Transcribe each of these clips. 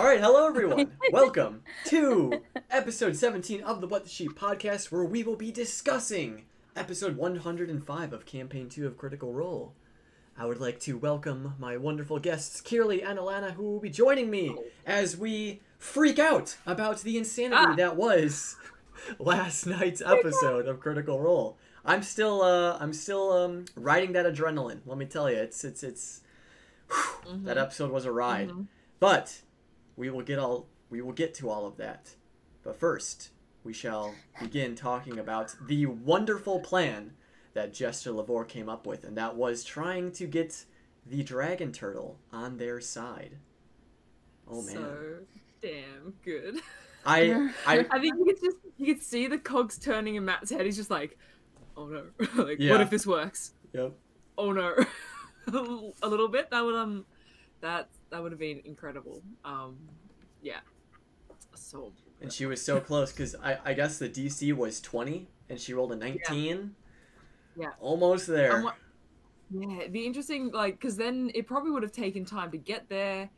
All right, hello everyone. Welcome to episode 17 of the What the Sheep podcast, where we will be discussing episode 105 of campaign 2 of Critical Role. I would like to welcome my wonderful guests, Kirli and Alana, who will be joining me as we freak out about the insanity Ah. that was last night's episode of Critical Role. I'm still, uh, I'm still um, riding that adrenaline. Let me tell you, it's, it's, it's. Mm-hmm. That episode was a ride. But we will get all we will get to all of that. But first, we shall begin talking about the wonderful plan that Jester Lavorre came up with, and that was trying to get the dragon turtle on their side. Oh man. So damn good. I I I think you could just you could see the cogs turning in Matt's head. He's just like, oh no, like Yeah. what if this works? yep. Oh no, a little bit. That would um, that that would have been incredible. Um, yeah. So And she was so close because I, I guess the DC was 20 and she rolled a 19. Yeah. Almost there. I'm yeah, it'd be interesting, like, because then it probably would have taken time to get there.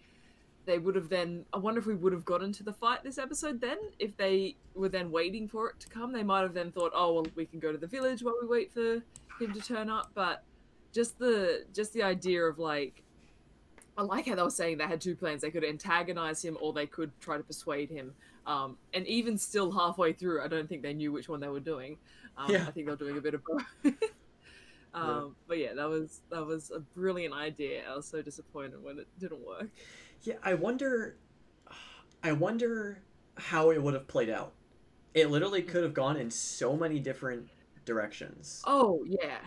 They would have then. I wonder if we would have gotten to the fight this episode then. If they were then waiting for it to come, they might have then thought, "Oh well, we can go to the village while we wait for him to turn up." But just the just the idea of like, I like how they were saying they had two plans. They could antagonize him, or they could try to persuade him. Um, and even still halfway through, I don't think they knew which one they were doing. Um, Yeah. I think they were doing a bit of both. Um, But yeah, that was that was a brilliant idea. I was so disappointed when it didn't work. Yeah, I wonder. I wonder how it would have played out. It literally could have gone in so many different directions. Oh yeah,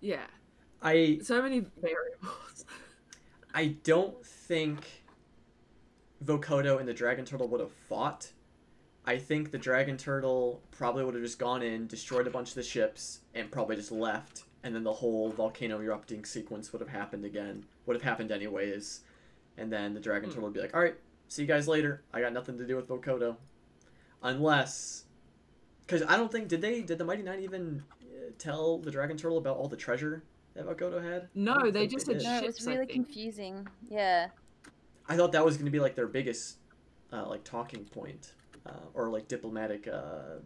yeah. I So many variables. I don't think Vokodo and the Dragon Turtle would have fought. I think the Dragon Turtle probably would have just gone in, destroyed a bunch of the ships, and probably just left. And then the whole volcano erupting sequence would have happened again. Would have happened anyways. And then the Dragon Hmm. Turtle would be like, alright, see you guys later. I got nothing to do with Vokodo. Unless. Because I don't think. Did they. Did the Mighty Nein even uh, tell the Dragon Turtle about all the treasure that Vokodo had? No, don't they think just did. said No, it was really confusing. Yeah. I thought that was going to be like their biggest, uh, like talking point, uh, or like diplomatic, uh,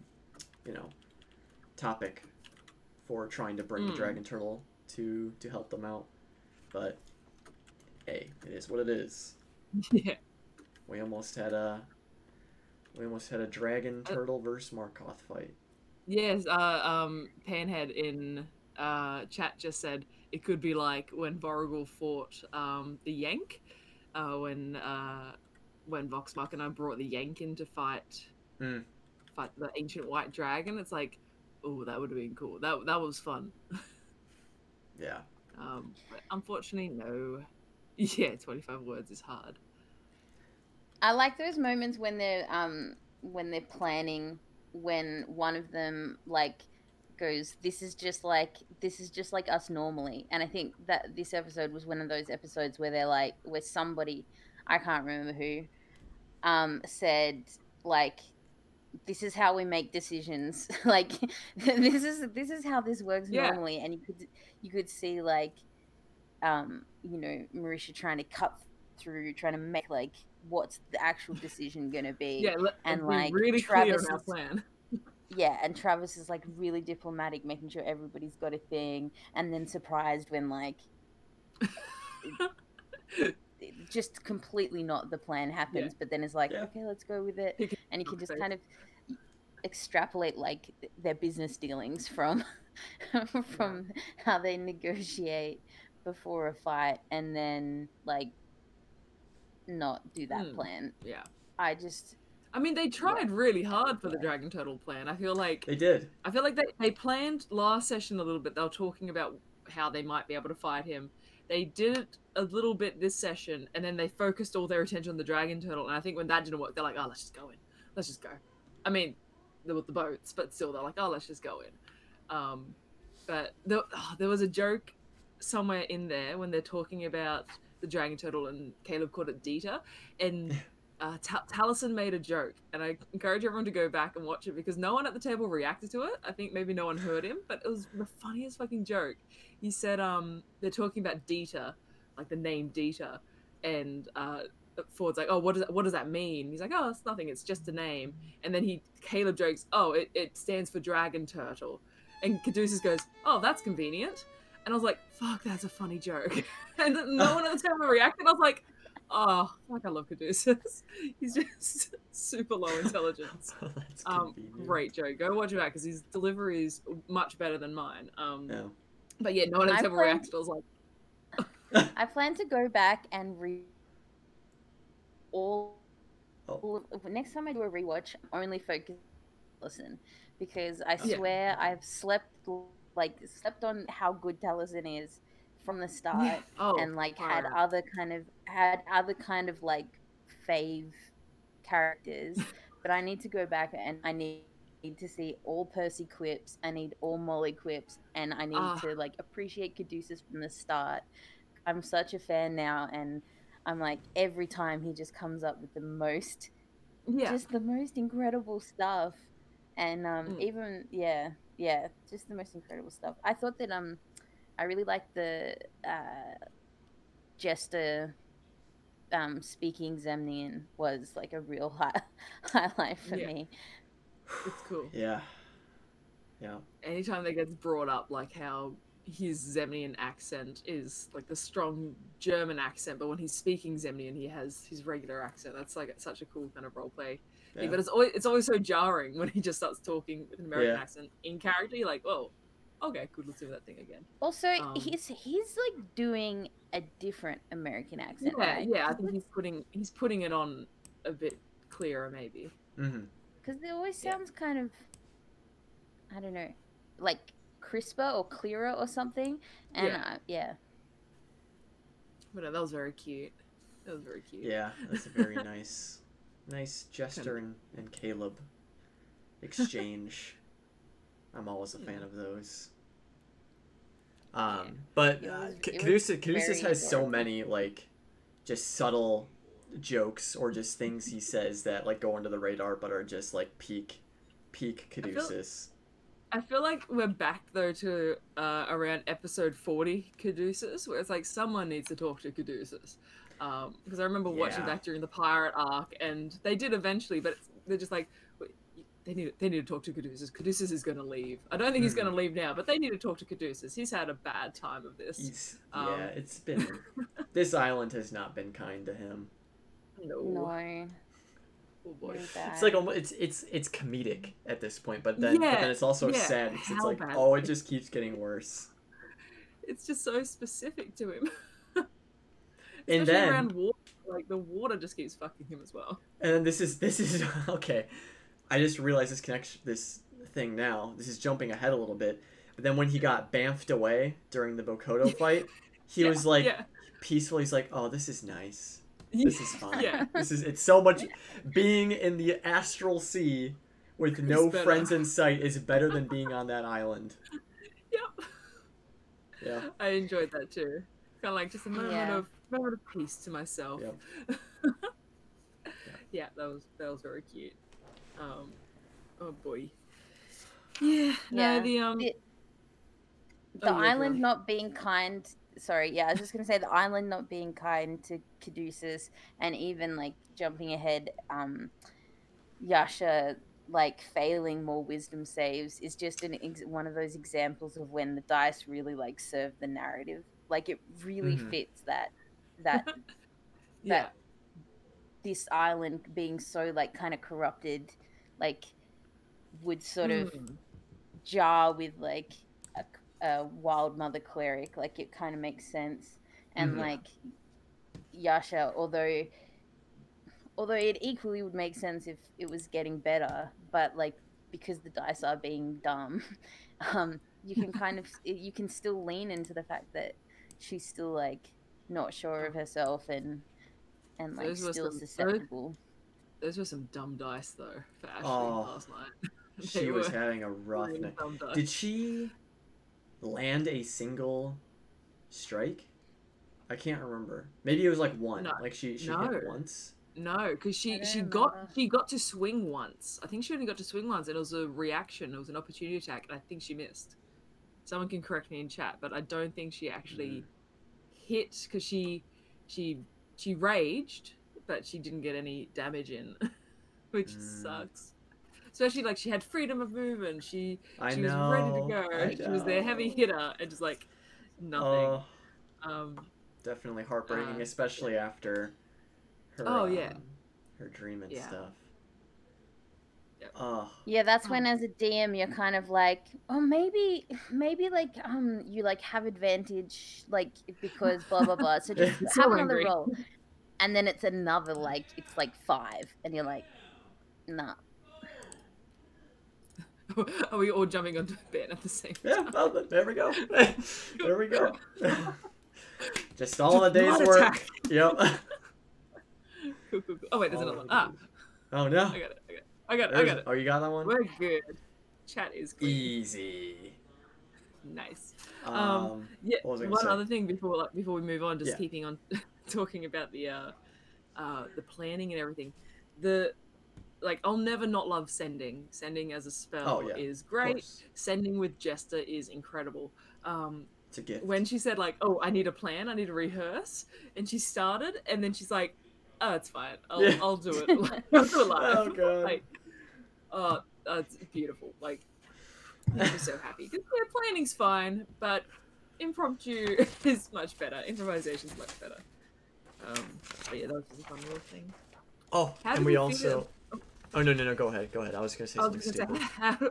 you know, topic for trying to bring the Mm. dragon turtle to to help them out. But hey, it is what it is. yeah. We almost had a we almost had a dragon Uh, turtle versus Markoth fight. Yes. Uh, um, Panhead in uh, chat just said it could be like when Vorugal fought um, the Yank, uh, when uh, when Vox Machina brought the Yank in to fight Mm. fight the ancient white dragon. It's like, oh, that would have been cool. That that was fun. Yeah. Um, but unfortunately, no. Yeah, 25 words is hard. I like those moments when they're um when they're planning when one of them like goes this is just like this is just like us normally and I think that this episode was one of those episodes where they're like where somebody I can't remember who um said like this is how we make decisions like this is this is how this works Yeah. normally and you could you could see like um you know Marisha trying to cut through trying to make like what's the actual decision going to be Yeah, and, like, really clear Travis on our plan. Yeah and travis is like really diplomatic making sure everybody's got a thing and then surprised when like it- just completely not the plan happens but then it's like Yeah. okay let's go with it and you can just kind of extrapolate like their business dealings from from how they negotiate before a fight and then like not do that Hmm. plan Yeah. i just I mean, they tried really hard for the Dragon Turtle plan. I feel like They did. I feel like they, they planned last session a little bit. They were talking about how they might be able to fight him. They did it a little bit this session, and then they focused all their attention on the Dragon Turtle. And I think when that didn't work, they're like, "Oh, let's just go in. Let's just go." I mean, there were the boats, but still, they're like, "Oh, let's just go in." Um, but there, oh, there was a joke somewhere in there when they're talking about the Dragon Turtle, and Caleb called it Dita, and uh, made a joke, and I encourage everyone to go back and watch it because no one at the table reacted to it. I think maybe no one heard him, but it was the funniest fucking joke. He said, um, they're talking about Dita, like the name Dita, and uh, Fjord's like, "Oh, what does that, what does that mean?" He's like, "Oh, it's nothing. It's just a name." And then he Caleb jokes, "Oh, it, it stands for dragon turtle," and Caduceus goes, "Oh, that's convenient." And I was like, "Fuck, that's a funny joke." and no one at the table reacted. I was like, "Oh, fuck, I love Caduceus. He's just super low intelligence." That's Um, great joke. Go watch it out because his delivery is much better than mine. Um, Yeah. but yeah, no one else I ever play- reacted. I was like, I plan to go back and re all. Oh. next time I do a rewatch, only focus listen because I Yeah. swear I've slept like slept on how good Taliesin is from the start, oh, and like had other kind of had other kind of like fave characters. but I need to go back and I need need to see all Percy quips. I need all Molly quips, and I need Ah. to like appreciate Caduceus from the start. I'm such a fan now, and I'm like every time he just comes up with the most, yeah, just the most incredible stuff, and um, Mm. even yeah, yeah, just the most incredible stuff. I thought that um, I really liked the uh, Jester um speaking Zemnian was like a real high- highlight for Yeah. me. it's cool. Yeah. Yeah. Anytime that gets brought up, like how his Zemnian accent is like the strong German accent, but when he's speaking Zemnian, he has his regular accent. That's like such a cool kind of role play. Yeah. But it's always it's always so jarring when he just starts talking with an American Yeah. accent in character. You're like, oh, okay, good. Let's do that thing again. Also, Um, he's he's like doing a different American accent. Yeah, right? yeah. I think he's putting he's putting it on a bit clearer, maybe. because it always Yeah. sounds kind of, I don't know, like crisper or clearer or something. And Yeah. yeah, uh, yeah. But no, that was very cute. That was very cute. Yeah. That's a very nice, nice Jester and, and Caleb exchange. I'm always a fan of those. Um, but It uh, was- Ca- Caduceus, Caduceus very has so many like just subtle jokes or just things he says that like go under the radar but are just like peak peak Caduceus. I feel like we're back though to uh, around episode forty Caduceus, where it's like someone needs to talk to Caduceus. Um, because I remember watching Yeah. that during the pirate arc, and they did eventually, but it's, they're just like, "Wait, they need they need to talk to Caduceus. Caduceus is going to leave. I don't think he's Mhm. going to leave now, but they need to talk to Caduceus. He's had a bad time of this. He's, Um, yeah, it's been this island has not been kind to him. No, No, oh boy. It's like it's it's it's comedic at this point, but then but then it's also yeah, sad. It's, it's like bad oh, it just keeps getting worse. It's just so specific to him. And then around water, like the water just keeps fucking him as well. and then this is this is okay. I just realized this connection this thing now. This is jumping ahead a little bit. But then when he got bamfed away during the Vokodo fight, he Yeah, was like yeah. peaceful. He's like, "Oh, this is nice. This is fine. Yeah. This is it's so much being in the astral sea with no better. friends in sight is better than being on that island." Yep. Yeah. I enjoyed that too. Kind of like just a moment Yeah. of moment of peace to myself. Yep. yeah, that was that was very cute. Um, oh boy. Yeah. No, Yeah. the um. The- Oh, the yeah, island not being kind. Sorry, yeah, I was just gonna say the island not being kind to Caduceus, and even like jumping ahead, um, Yasha like failing more wisdom saves is just an ex- one of those examples of when the dice really like serve the narrative. Like it really Mhm. fits that that yeah. that this island being so like kind of corrupted, like would sort of Mm. jar with like a, a wild mother cleric like it kind of makes sense and Mhm. like yasha although although it equally would make sense if it was getting better but like because the dice are being dumb um you can kind of you can still lean into the fact that she's still like not sure of herself and and like Those still susceptible Those were some dumb dice though for Ashley Oh. last night. She was having a rough really night. Did she land a single strike? I can't remember. Maybe it was like one. No. Like she she No. hit once. No, because I she don't she got remember. she got to swing once. I think she only got to swing once, and it was a reaction. It was an opportunity attack, and I think she missed. Someone can correct me in chat, but I don't think she actually mm. hit because she she she raged, but she didn't get any damage in, which Mm. sucks. Especially like she had freedom of movement. She I she know. was ready to go. I She was their heavy hitter, and just like nothing. Oh, um, definitely heartbreaking, Uh, especially after her. Oh, yeah. um, her dream and Yeah. stuff. Yep. Oh, Yeah, that's when Um, as a DM you're kind of like, oh maybe maybe like um you like have advantage like because blah blah blah. So just So have another roll. And then it's another like it's like five and you're like, nah. are we all jumping onto Ben at the same yeah. time? Well, there we go. there we go. Just all a Just day's not work. attack. Yep. Cool, cool, cool. Oh wait, there's All another one. of Ah, it. Oh no. I got it. I got it. I got it. I got it. Oh, you got that one. We're good. Chat is clean. Easy. Nice. Um, Um, Yeah. what was I gonna One say? other thing before like before we move on, just Yeah. keeping on talking about the uh, uh, the planning and everything. The like I'll never not love sending. Sending as a spell Oh, yeah. is great. Sending with Jester is incredible. Um, It's a gift. when she said like, "Oh, I need a plan. I need to rehearse," and she started, and then she's like, "Oh, it's fine. I'll, Yeah. I'll do it. I'll do it live." Oh, God. Like, oh, that's beautiful. Like, I'm so happy because yeah, planning's fine, but impromptu is much better. Improvisation's much better. Um, but yeah, that was just a fun little thing. oh, How and we we also. feel- Oh no no no! Go ahead. Go ahead. I was gonna say I was something gonna say, stupid. how,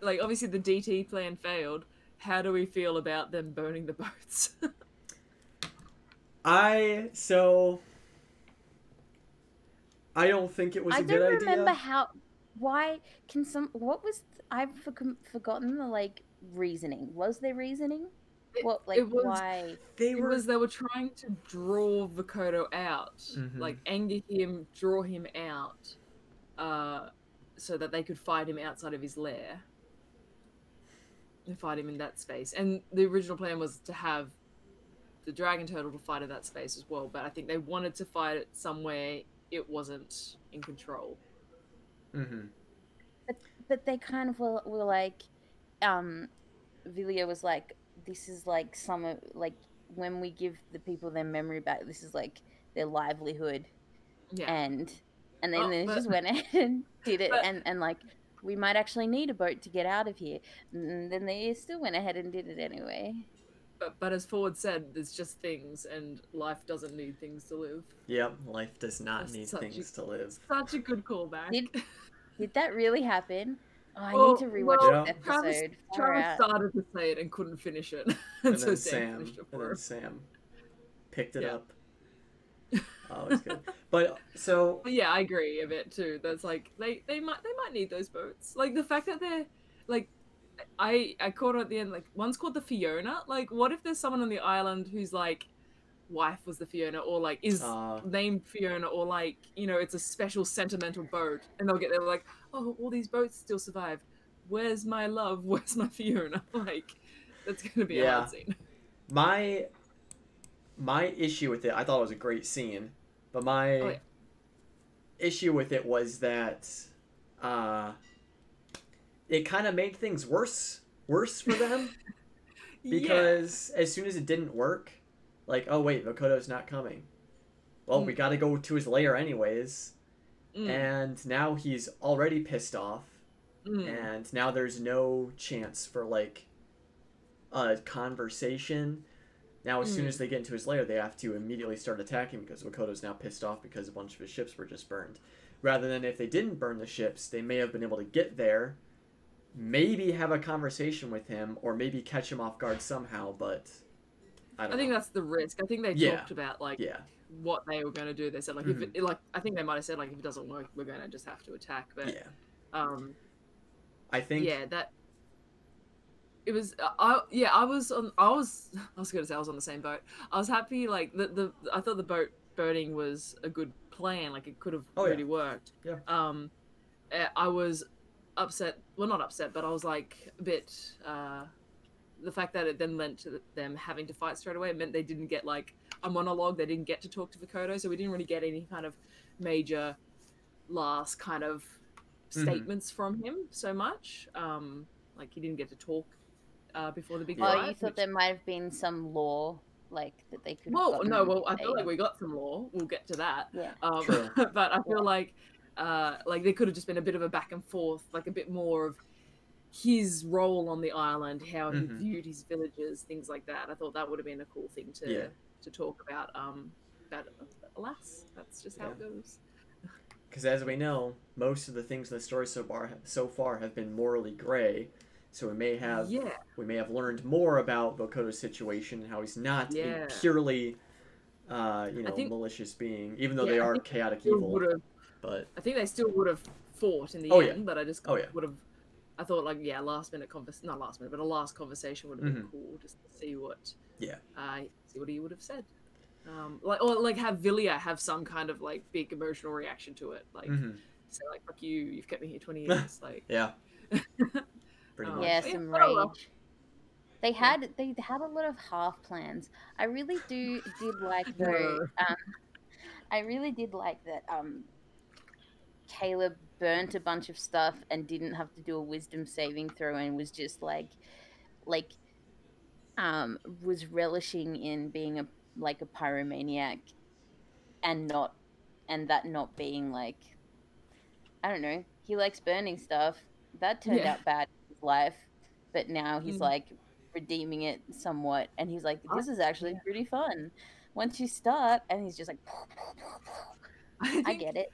like obviously the DT plan failed. How do we feel about them burning the boats? I so. I don't think it was I a good idea. I don't idea. remember how why can some what was I've forg forgotten the like reasoning. Was there reasoning? It- What like it was- why? they It were. was they were trying to draw Vokodo out, Mhm. like anger him, draw him out, uh, so that they could fight him outside of his lair and fight him in that space. And the original plan was to have the dragon turtle to fight in that space as well. But I think they wanted to fight it somewhere it wasn't in control. hmm But they kind of were, were like, um, Vilya was like, this is like some of like when we give the people their memory back, this is like their livelihood, Yeah. and and then Oh, they but- just went ahead and did it, but- and and like we might actually need a boat to get out of here, and then they still went ahead and did it anyway. But, but as Fjord said, there's just things, and life doesn't need things to live. Yep. Life does not That's need such a- things to live. Such a good callback. Did- Did that really happen? Oh, I Well, need to rewatch well, this episode. Far Travis started to say it and couldn't finish it, and, And so then Sam, Sam. finished it And then. Sam picked it Yeah. up. Oh, it's good. But uh, so But yeah, I agree a bit too. That's like they they might they might need those boats. Like the fact that they're like I I caught it at the end like one's called the Fiona. Like what if there's someone on the island who's like wife was the Fiona or like is uh, named Fiona or like you know it's a special sentimental boat and they'll get there like oh all these boats still survived. Where's my love? Where's my Fiona? Like that's gonna be a Yeah. hard scene. my my issue with it, I thought it was a great scene, but my Oh, yeah. issue with it was that uh, it kind of made things worse worse for them because as soon as it didn't work, like oh wait, Vokodo's not coming. Well, we Mm. got to go to his lair anyways. Mm, and now he's already pissed off. mm. and now there's no chance for like a conversation. Now, as soon Mm. as they get into his lair, they have to immediately start attacking because Vokodo's now pissed off because a bunch of his ships were just burned. Rather than if they didn't burn the ships, they may have been able to get there, maybe have a conversation with him, or maybe catch him off guard somehow. But I I think know. that's the risk. I think they Yeah. talked about like yeah, what they were going to do. They said like if it, like I think they might have said like if it doesn't work, we're going to just have to attack. But yeah. um, I think yeah, that it was. uh, I yeah, I was on. I was. I was going to say I was on the same boat. I was happy. Like the the I thought the boat burning was a good plan. Like it could have Oh, yeah. really worked. Yeah. Um, uh, I was upset. Well, not upset, but I was like a bit. Uh, the fact that it then lent to them having to fight straight away meant they didn't get like a monologue. They didn't get to talk to Vokodo, so we didn't really get any kind of major last kind of Mhm. statements from him so much. Um, like he didn't get to talk uh, before the big Oh, fight. you thought which- there might have been some law like that they could. Well, no, well, I feel like we got some law. We'll get to that. Yeah. Um, True. but I feel like, uh, like there could have just been a bit of a back and forth, like a bit more of his role on the island, how he Mhm. viewed his villagers, things like that. I thought that would have been a cool thing to Yeah. to talk about. Um, but alas, that's just how it goes. Because as we know, most of the things in the story so far so far have been morally gray. So we may have yeah, we may have learned more about Vokodo's situation and how he's not Yeah. a purely, uh, you know, think- malicious being, even though Yeah, they I are chaotic evil. But I think they still would have fought in the Oh, yeah. end, but I just Oh, yeah. would have. I thought like yeah, last minute convers not last minute, but a last conversation would have been Mhm. cool just to see what Yeah. uh, see what he would have said. Um, like or like have Vilya have some kind of like big emotional reaction to it, like mhm, say like fuck you, you've kept me here twenty years, like yeah, pretty Um, much. yeah, Yeah, some but rage. They had they had a lot of half plans. I really do did like though. Um, I really did like that. Um, Caleb burnt a bunch of stuff and didn't have to do a wisdom saving throw and was just like, like, um, was relishing in being a like a pyromaniac, and not, and that not being like, I don't know. He likes burning stuff. That turned Yeah. out bad in his life, but now he's Mm. like redeeming it somewhat, and he's like, this is actually pretty fun. Once you start, and he's just like, I, I think get it.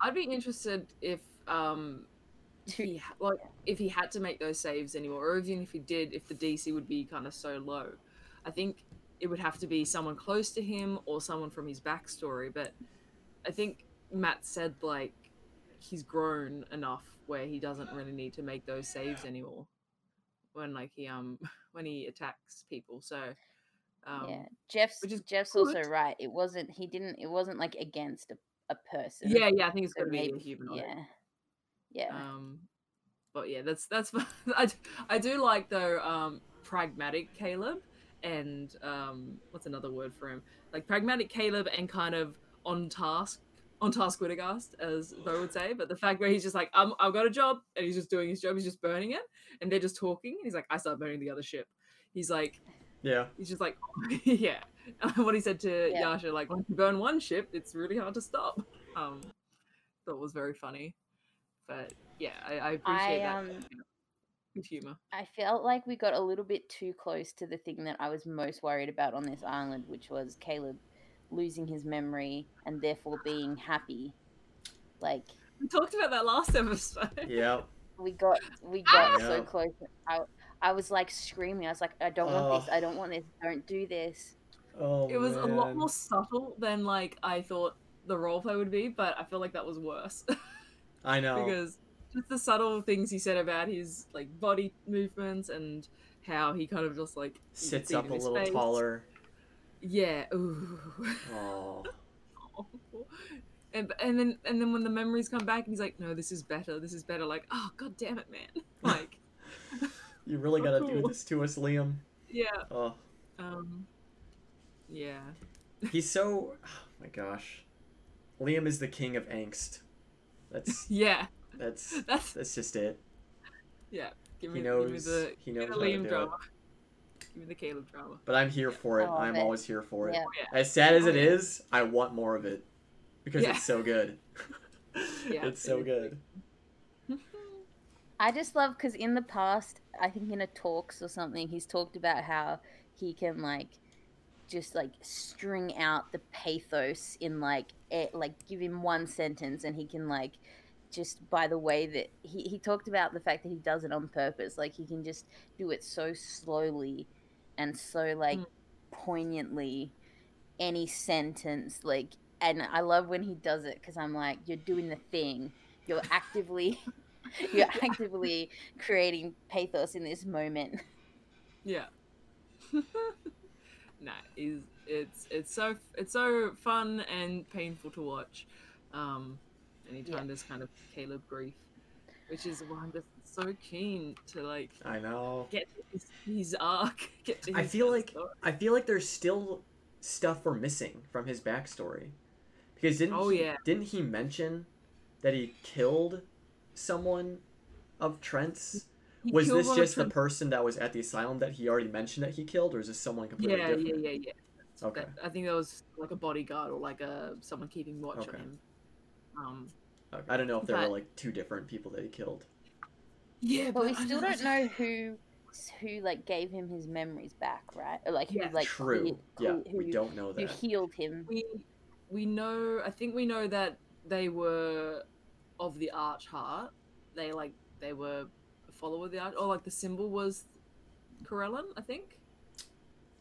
I'd be interested if um he like if he had to make those saves anymore, or even if he did, if the DC would be kind of so low. I think it would have to be someone close to him or someone from his backstory. But I think Matt said like he's grown enough where he doesn't really need to make those saves anymore when like he um when he attacks people. So um, yeah, Jeff's Jeff's good. also right. It wasn't. He didn't. It wasn't like against a, a person. yeah, yeah, I think it's So gonna be a maybe- humanoid. Yeah. Yeah. Um, but yeah, that's that's. I I do like though um pragmatic Caleb and um what's another word for him? Like pragmatic Caleb and kind of on task on task Widogast, as Bo would say. But the fact where he's just like, um, I've got a job, and he's just doing his job. He's just burning it, and they're just talking. And he's like, I start burning the other ship. He's like, Yeah, he's just like, yeah. what he said to Yeah. Yasha, like, once you burn one ship, it's really hard to stop. Um, that was very funny. But yeah, I, I appreciate I that. um Good humor. I felt like we got a little bit too close to the thing that I was most worried about on this island, which was Caleb losing his memory and therefore being happy. Like We talked about that last episode. yeah. we got we got so close. I I was like screaming. I was like, I don't want this. I don't want this. Don't do this. Oh, It was a lot more subtle than like I thought the roleplay would be, but I feel like that was worse I know. because just the subtle things he said about his like body movements and how he kind of just like Sits up a little face. taller. Yeah. Ooh. Oh, and and then and then when the memories come back and he's like, no, this is better. This is better. Like, oh god damn it, man. Like, you really gotta do this to us, Liam. yeah. Oh, Um. Yeah. he's so. Oh my gosh, Liam is the king of angst. That's Yeah. that's That's that's just it. yeah. Give He knows. give me the he give knows me the to Liam do it. drama. Give me the Caleb drama. But I'm here for it. I love I'm it. always here for it. Yeah. Oh, yeah. As sad as Oh, it yeah. is, I want more of it because Yeah. it's so good. Yeah, it's so seriously. good. I just love because in the past, I think in a talks or something, he's talked about how he can like just like string out the pathos in like it, like give him one sentence and he can like just by the way that he, he talked about the fact that he does it on purpose like he can just do it so slowly and so like Mm. poignantly any sentence like and i love when he does it because i'm like you're doing the thing you're actively you're actively creating pathos in this moment. Yeah. nah, is it's it's so it's so fun and painful to watch. Um, anytime Yeah. there's kind of Caleb grief, which is why I'm just so keen to like I know. get to his, his arc. Get to I feel like story. I feel like there's still stuff we're missing from his backstory. Because didn't Oh, he, yeah. didn't he mention that he killed someone of Trent's? He Was this just the person that was at the asylum that he already mentioned that he killed, or is this someone completely Yeah, different? yeah, yeah, yeah. Okay. That- I think there was like a bodyguard or like a someone keeping watch Okay. on him. Um, Okay. I don't know if there were like two different people that he killed. yeah, But we I still know- don't know who who like gave him his memories back, right? Or like who Yeah. like True. cleared- yeah, who, we don't know that who that. healed him. We we know. I think we know that they were of the Archheart. They like they were a follower of the Arch. Or like the symbol was Corellon. I think.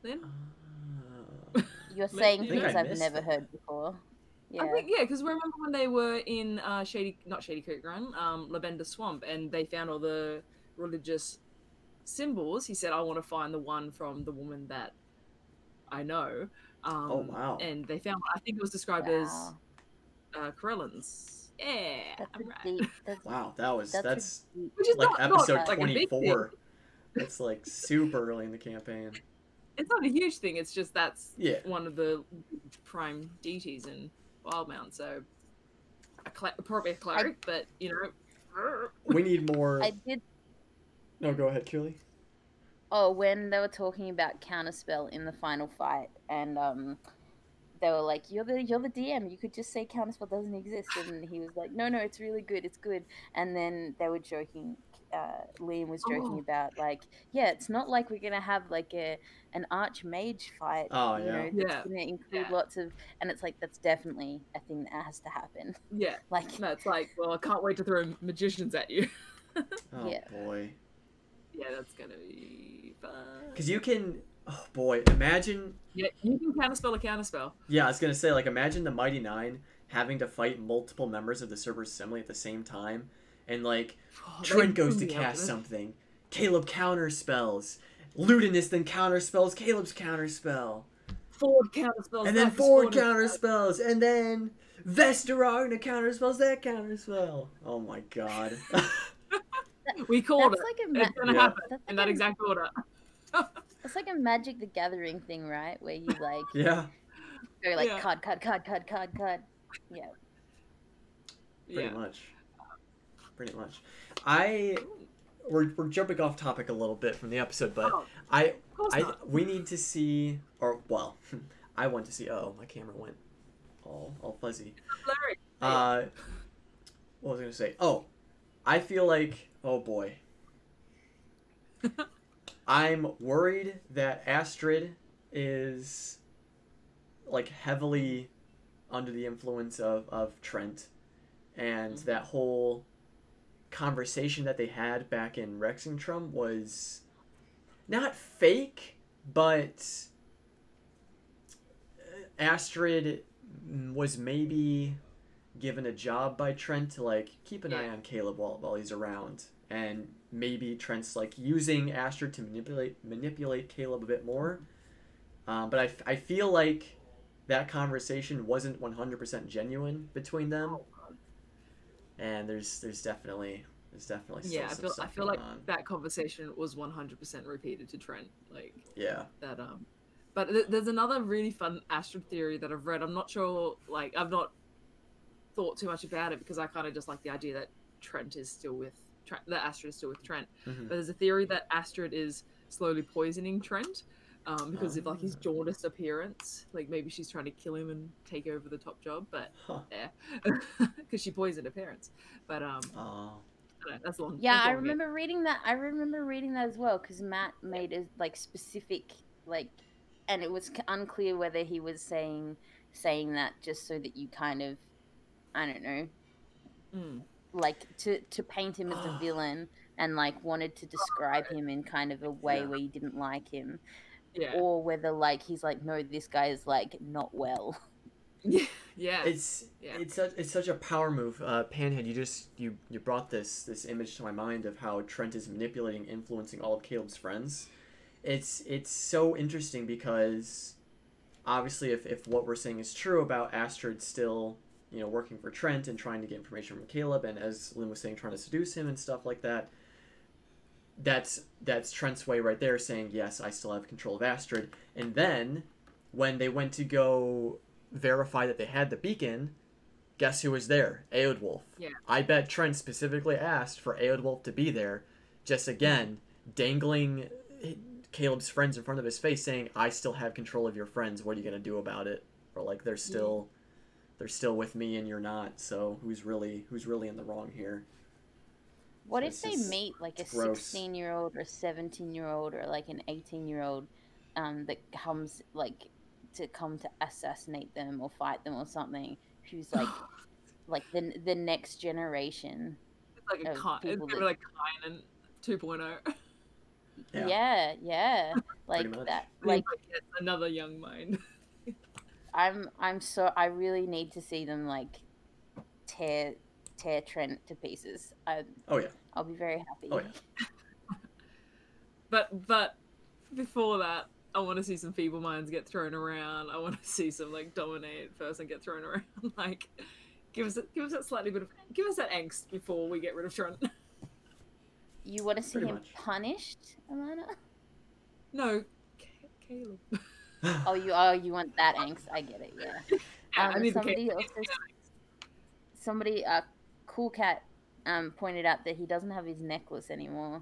Then Uh, You're saying I things I I've never that. heard before. Yeah. I think yeah, because remember when they were in uh, Shady, not Shady Creek Run, um, Lavender Swamp, and they found all the religious symbols. He said, "I want to find the one from the woman that I know." Um, Oh, wow. And they found. I think it was described Wow. as uh, Corellon's. Yeah, That's right. deep. That's, wow, that was that's, that's, a deep. Which is like not, episode not like a big thing. 24. It's like super early in the campaign. It's not a huge thing. It's just that's Yeah. one of the prime deities in Wildemount. So, a cla probably a cleric, but you know. We need more. I did. No, go ahead, Keely. Oh, when they were talking about counterspell in the final fight, and um, they were like, "You're the you're the DM. You could just say counterspell doesn't exist," and he was like, "No, no, it's really good. It's good." And then they were joking. Uh, Liam was joking Oh. about like, "Yeah, it's not like we're gonna have like a an archmage fight. Oh, you yeah. know, that's Yeah. gonna include Yeah. lots of." And it's like that's definitely a thing that has to happen. Yeah. Like, No, it's like, well, I can't wait to throw magicians at you. Oh Yeah. boy. yeah, that's gonna be fun. Because you can. Oh boy, imagine. Yeah, you can counterspell a counterspell. Yeah, I was gonna say like imagine the Mighty Nein having to fight multiple members of the Cerberus Assembly at the same time, and like Oh, Trent goes to threw me out cast something, Caleb counterspells, Ludinus then counterspells Caleb's counterspell, Fjord counterspells. and then that, Fjord Fjord counter spells, and then Vess DeRogna counter spells that counter spell. Oh my god. We called that's it. like a ma- It's gonna Yeah. happen that's in like that a- exact order. It's like a Magic the Gathering thing, right? Where you like yeah, go like Yeah. card, card, card, card, card, card. Yeah. pretty Yeah. much. Pretty much. I we're, we're jumping off topic a little bit from the episode, but Oh, I I not. we need to see or well, I want to see. Oh, my camera went all all fuzzy. Larry. Uh, what was I gonna say? Oh, I feel like oh boy, I'm worried that Astrid is like heavily under the influence of of Trent, and Mhm. that whole conversation that they had back in Rexxentrum was not fake, but uh, Astrid was maybe given a job by Trent to like keep an eye on Caleb while, while he's around, and maybe Trent's like using Astrid to manipulate manipulate Caleb a bit more. Um, but I feel like that conversation wasn't one hundred percent genuine between them, Oh, and there's there's definitely there's definitely Yeah, I feel I feel like on. that conversation was 100% repeated to Trent. Like yeah that um but th- there's another really fun astrid theory that i've read i'm not sure like i've not thought too much about it because i kind of just like the idea that trent is still with Trent, that astrid is still with trent Mhm. but there's a theory that astrid is slowly poisoning trent um, because of like his Ah. jaundiced appearance like maybe she's trying to kill him and take over the top job but Huh. yeah because she poisoned her parents but um Oh. I don't know, that's long Yeah, that's I long, remember reading that. I remember reading that as well because Matt made a like specific like, and it was unclear whether he was saying saying that just so that you kind of, I don't know, Mm. Like to to paint him as a villain and like wanted to describe him in kind of a way Yeah. where you didn't like him, yeah or whether like he's like, no, this guy is like not well. yeah yeah It's Yeah. it's such it's such a power move. Uh, Panhead, you just you you brought this this image to my mind of how Trent is manipulating, influencing all of Caleb's friends. It's it's so interesting because obviously if, if what we're saying is true about Astrid still you know working for Trent and trying to get information from Caleb and as Lynn was saying trying to seduce him and stuff like that. That's that's Trent's way right there saying yes I still have control of Astrid and then when they went to go verify that they had the beacon, guess who was there? Eadwulf. Yeah. I bet Trent specifically asked for Eadwulf to be there, just again dangling Caleb's friends in front of his face saying, "I still have control of your friends. What are you gonna do about it?" Or like they're still they're still with me and you're not. So who's really who's really in the wrong here? What So if they just- meet like a 16 year old or 17 year old or like an 18 year old um, that comes like to come to assassinate them or fight them or something who's like like the, the next generation It's like a of kind, it's people gonna that- like Kynan 2.0. Yeah. yeah yeah, like that like like another young mind. i'm i'm so i really need to see them like tear tear trent to pieces i Oh yeah. i'll be very happy Oh, yeah. But but before that, I want to see some feeble minds get thrown around. I want to see some like dominate person get thrown around. like give us give us that slightly bit of give us that angst before we get rid of Trent. you want to see Pretty him much. punished amana no, Ca- Caleb. Oh you oh you want that angst i get it yeah Yeah, Um, I need somebody Caleb. also, somebody, uh, cool cat, um, pointed out that he doesn't have his necklace anymore,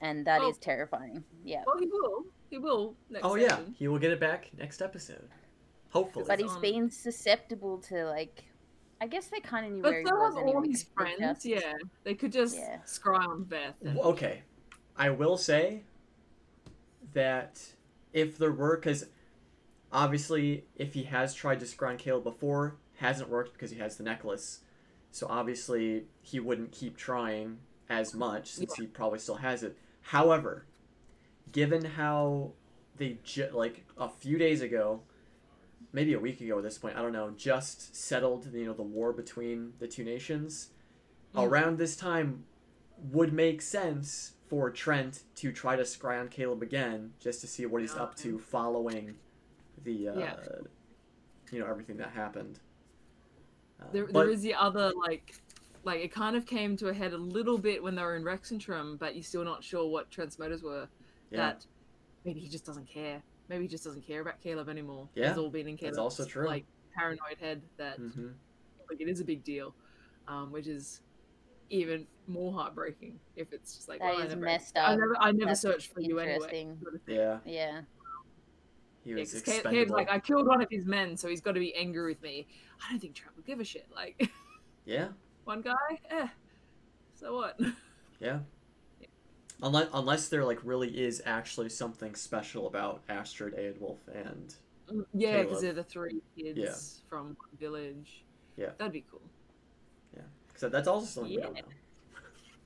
and that is Oh. terrifying. Yeah, Well, he will. He will next Oh yeah. session. He will get it back next episode. Hopefully. but it's he's on- been susceptible to like, I guess they kind of knew But where he was have all anyway. his 'cause they friends. just- Yeah, they could just Yeah. scry on Beth. and- okay. I will say that if there were, because obviously, if he has tried to scry on Caleb before, hasn't worked because he has the necklace. So obviously, he wouldn't keep trying as much since he probably still has it. However, given how they ju- like a few days ago, maybe a week ago at this point, I don't know, just settled you know the war between the two nations. Mm. Around this time, would make sense for Trent to try to scry on Caleb again, just to see what he's Yeah. up to following the uh, Yeah. you know everything that happened. Uh, There, but- there is the other like, like it kind of came to a head a little bit when they were in Rexxentrum, but you're still not sure what Trent's motives were. yeah, That maybe he just doesn't care. Maybe he just doesn't care about Caleb anymore. Yeah, it's all been in Caleb's also true. like paranoid head that hmm like it is a big deal, um, which is even more heartbreaking if it's just like That well, I is never, messed I up. never, I never That's searched for you anyway. interesting. sort of yeah, Yeah, he Yeah, was Caleb- expendable. Caleb's like, I killed one of his men, so he's got to be angry with me. I don't think Trump will give a shit. Like, yeah, one guy, eh. So what? yeah. Unless, unless there like really is actually something special about Astrid, Eadwulf, and yeah, because they're the three kids Yeah. from one village. Yeah. that'd be cool. Yeah, because that's also something we Yeah. don't know.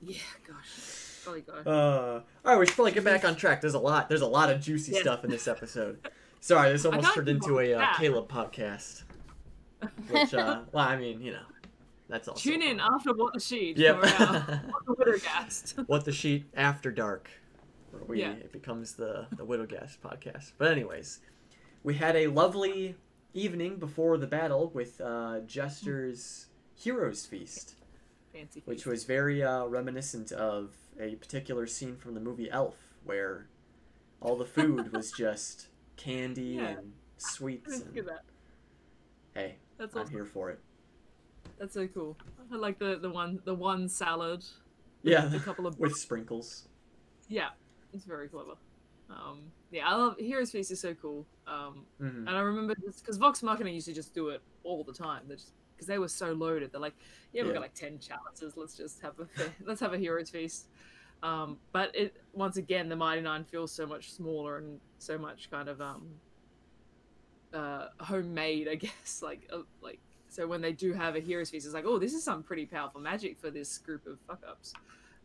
Yeah, gosh, go. Uh, all right, we should probably get back on track. There's a lot. There's a lot of juicy Yeah. stuff in this episode. Sorry, this almost turned into a uh. Caleb podcast. Which, uh, well, I mean, you know, that's all. Tune in after what the sheet. Yep. for, uh, What the Widogast. what the sheet after dark, where we Yeah. it becomes the the Widowcast podcast. But anyways, we had a lovely evening before the battle with uh, Jester's Heroes Feast. Fancy. which feast. was very uh, reminiscent of a particular scene from the movie Elf, where all the food was just candy Yeah. and sweets. And that. hey, That's I'm awesome. here for it. That's so cool. I like the the one the one salad. Yeah, A couple of with sprinkles. yeah, it's very clever. Um, yeah, I love Heroes Feast is so cool. Um, hmm and I remember because Vox Machina used to just do it all the time. They just because they were so loaded. They're like, yeah, we've Yeah. got like ten chalices. Let's just have a let's have a Heroes Feast. Um, but it once again, the Mighty Nein feels so much smaller and so much kind of um, uh, homemade, I guess. Like uh, like so when they do have a hero's Feast, it's like, oh, this is some pretty powerful magic for this group of fuck ups.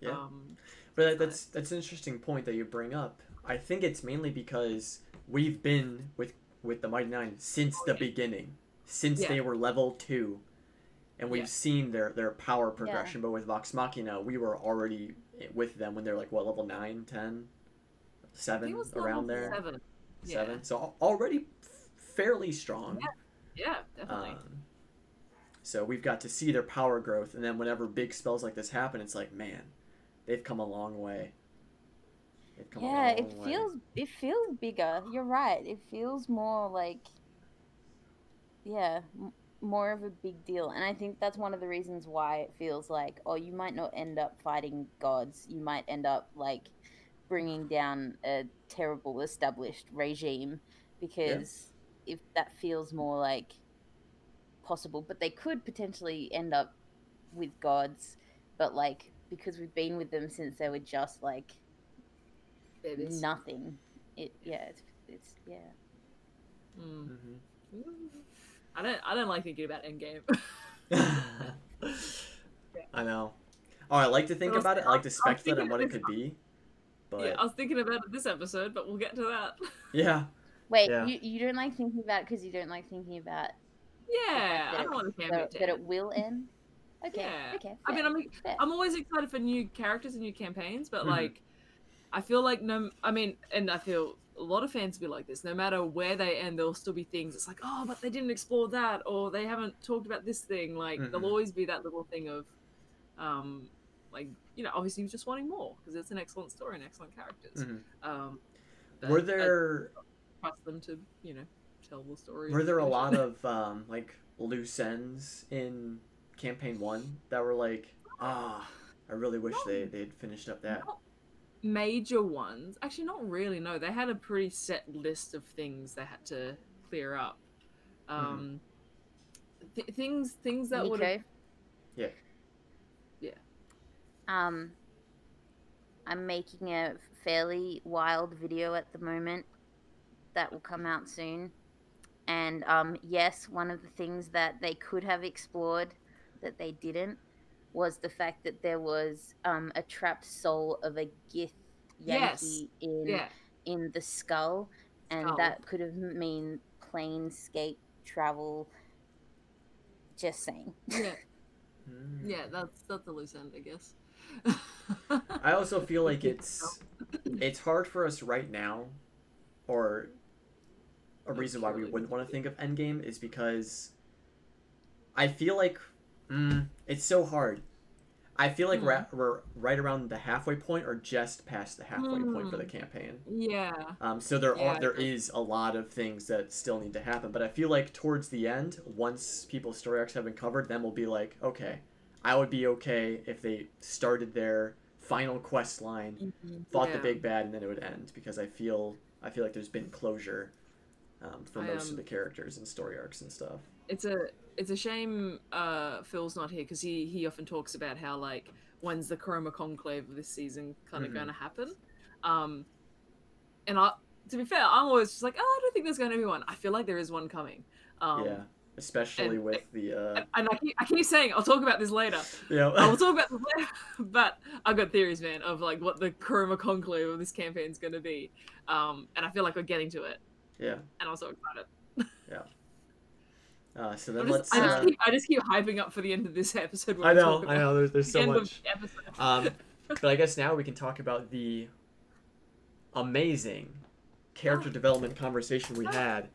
Yeah. Um, But that, that's that's an interesting point that you bring up. I think it's mainly because we've been with with the Mighty Nein since the beginning, since Yeah. they were level two, and we've Yeah. seen their their power progression. But with Vox Machina, we were already with them when they're like what level 9, 10, 7, was around there, Seven. seven. So already fairly strong. Yeah. Yeah, definitely. Um, so we've got to see their power growth, and then whenever big spells like this happen, it's like, man, they've come a long way. They've come a yeah. long It way. feels it feels bigger. You're right. It feels more like yeah, more of a big deal. And I think that's one of the reasons why it feels like oh, you might not end up fighting gods. You might end up like bringing down a terrible established regime because if that feels more like possible but they could potentially end up with gods but like because we've been with them since they were just like Babies. nothing it yeah it's, it's yeah Mm. I don't. I don't like thinking about Endgame. I know. Oh, I like to think was- about it. I like to I was speculate on what it could be. But yeah, I was thinking about it this episode, but we'll get to that. yeah, wait Yeah. you, you don't like thinking about it because you don't like thinking about Yeah, that I it- don't want to that, that it will end okay Yeah. okay I mean, I'm fair. I'm always excited for new characters and new campaigns, but Mhm. like, I feel like no, I mean, and I feel a lot of fans will be like this. No matter where they end, there'll still be things. It's like, oh, but they didn't explore that, or they haven't talked about this thing. Like, Mhm. there'll always be that little thing of, um, like you know, obviously just wanting more because it's an excellent story and excellent characters. Mhm. Um, were I there trust them to you know tell the story? were there a lot of um like loose ends in campaign one that were like ah I really wish they they had finished up that. Not major ones. Actually, not really. No, they had a pretty set list of things they had to clear up. Mm-hmm. Um, th- things things that would Yeah. Yeah. Um, I'm making a fairly wild video at the moment that will come out soon. And um, yes, one of the things that they could have explored that they didn't was the fact that there was um, a trapped soul of a Gith Yes. In Yeah. in the skull, and Skull. that could have mean planescape travel. Just saying. Yeah. Mm. Yeah. That's that's a loose end, I guess. I also feel like it's it's hard for us right now, or a reason why we wouldn't want to think of Endgame is because I feel like mm, it's so hard. I feel like we're, at, we're right around the halfway point or just past the halfway point for the campaign. Yeah. Um, so there Yeah, are there is a lot of things that still need to happen, but I feel like towards the end, once people's story arcs have been covered, then we'll be like, okay, I would be okay if they started their final quest line, fought the big bad, and then it would end because I feel I feel like there's been closure um, for most of um, the characters and story arcs and stuff. it's a it's a shame uh Phil's not here because he he often talks about how like when's the Chroma Conclave of this season kind of Mhm. going to happen, um, and I to be fair I'm always just like oh I don't think there's going to be one. I feel like there is one coming. Um, yeah, especially and- with the uh, And, and I, keep, I keep saying I'll talk about this later. yeah. I will talk about this later, but I've got theories, man, of like what the Chroma Conclave of this campaign is going to be, um, and I feel like we're getting to it, yeah. and I'm so excited. Uh, so then just- let's. I, just Uh, keep, I just keep hyping up for the end of this episode. I know, I know. There's there's the so much. Um, but I guess now we can talk about the amazing character development conversation we had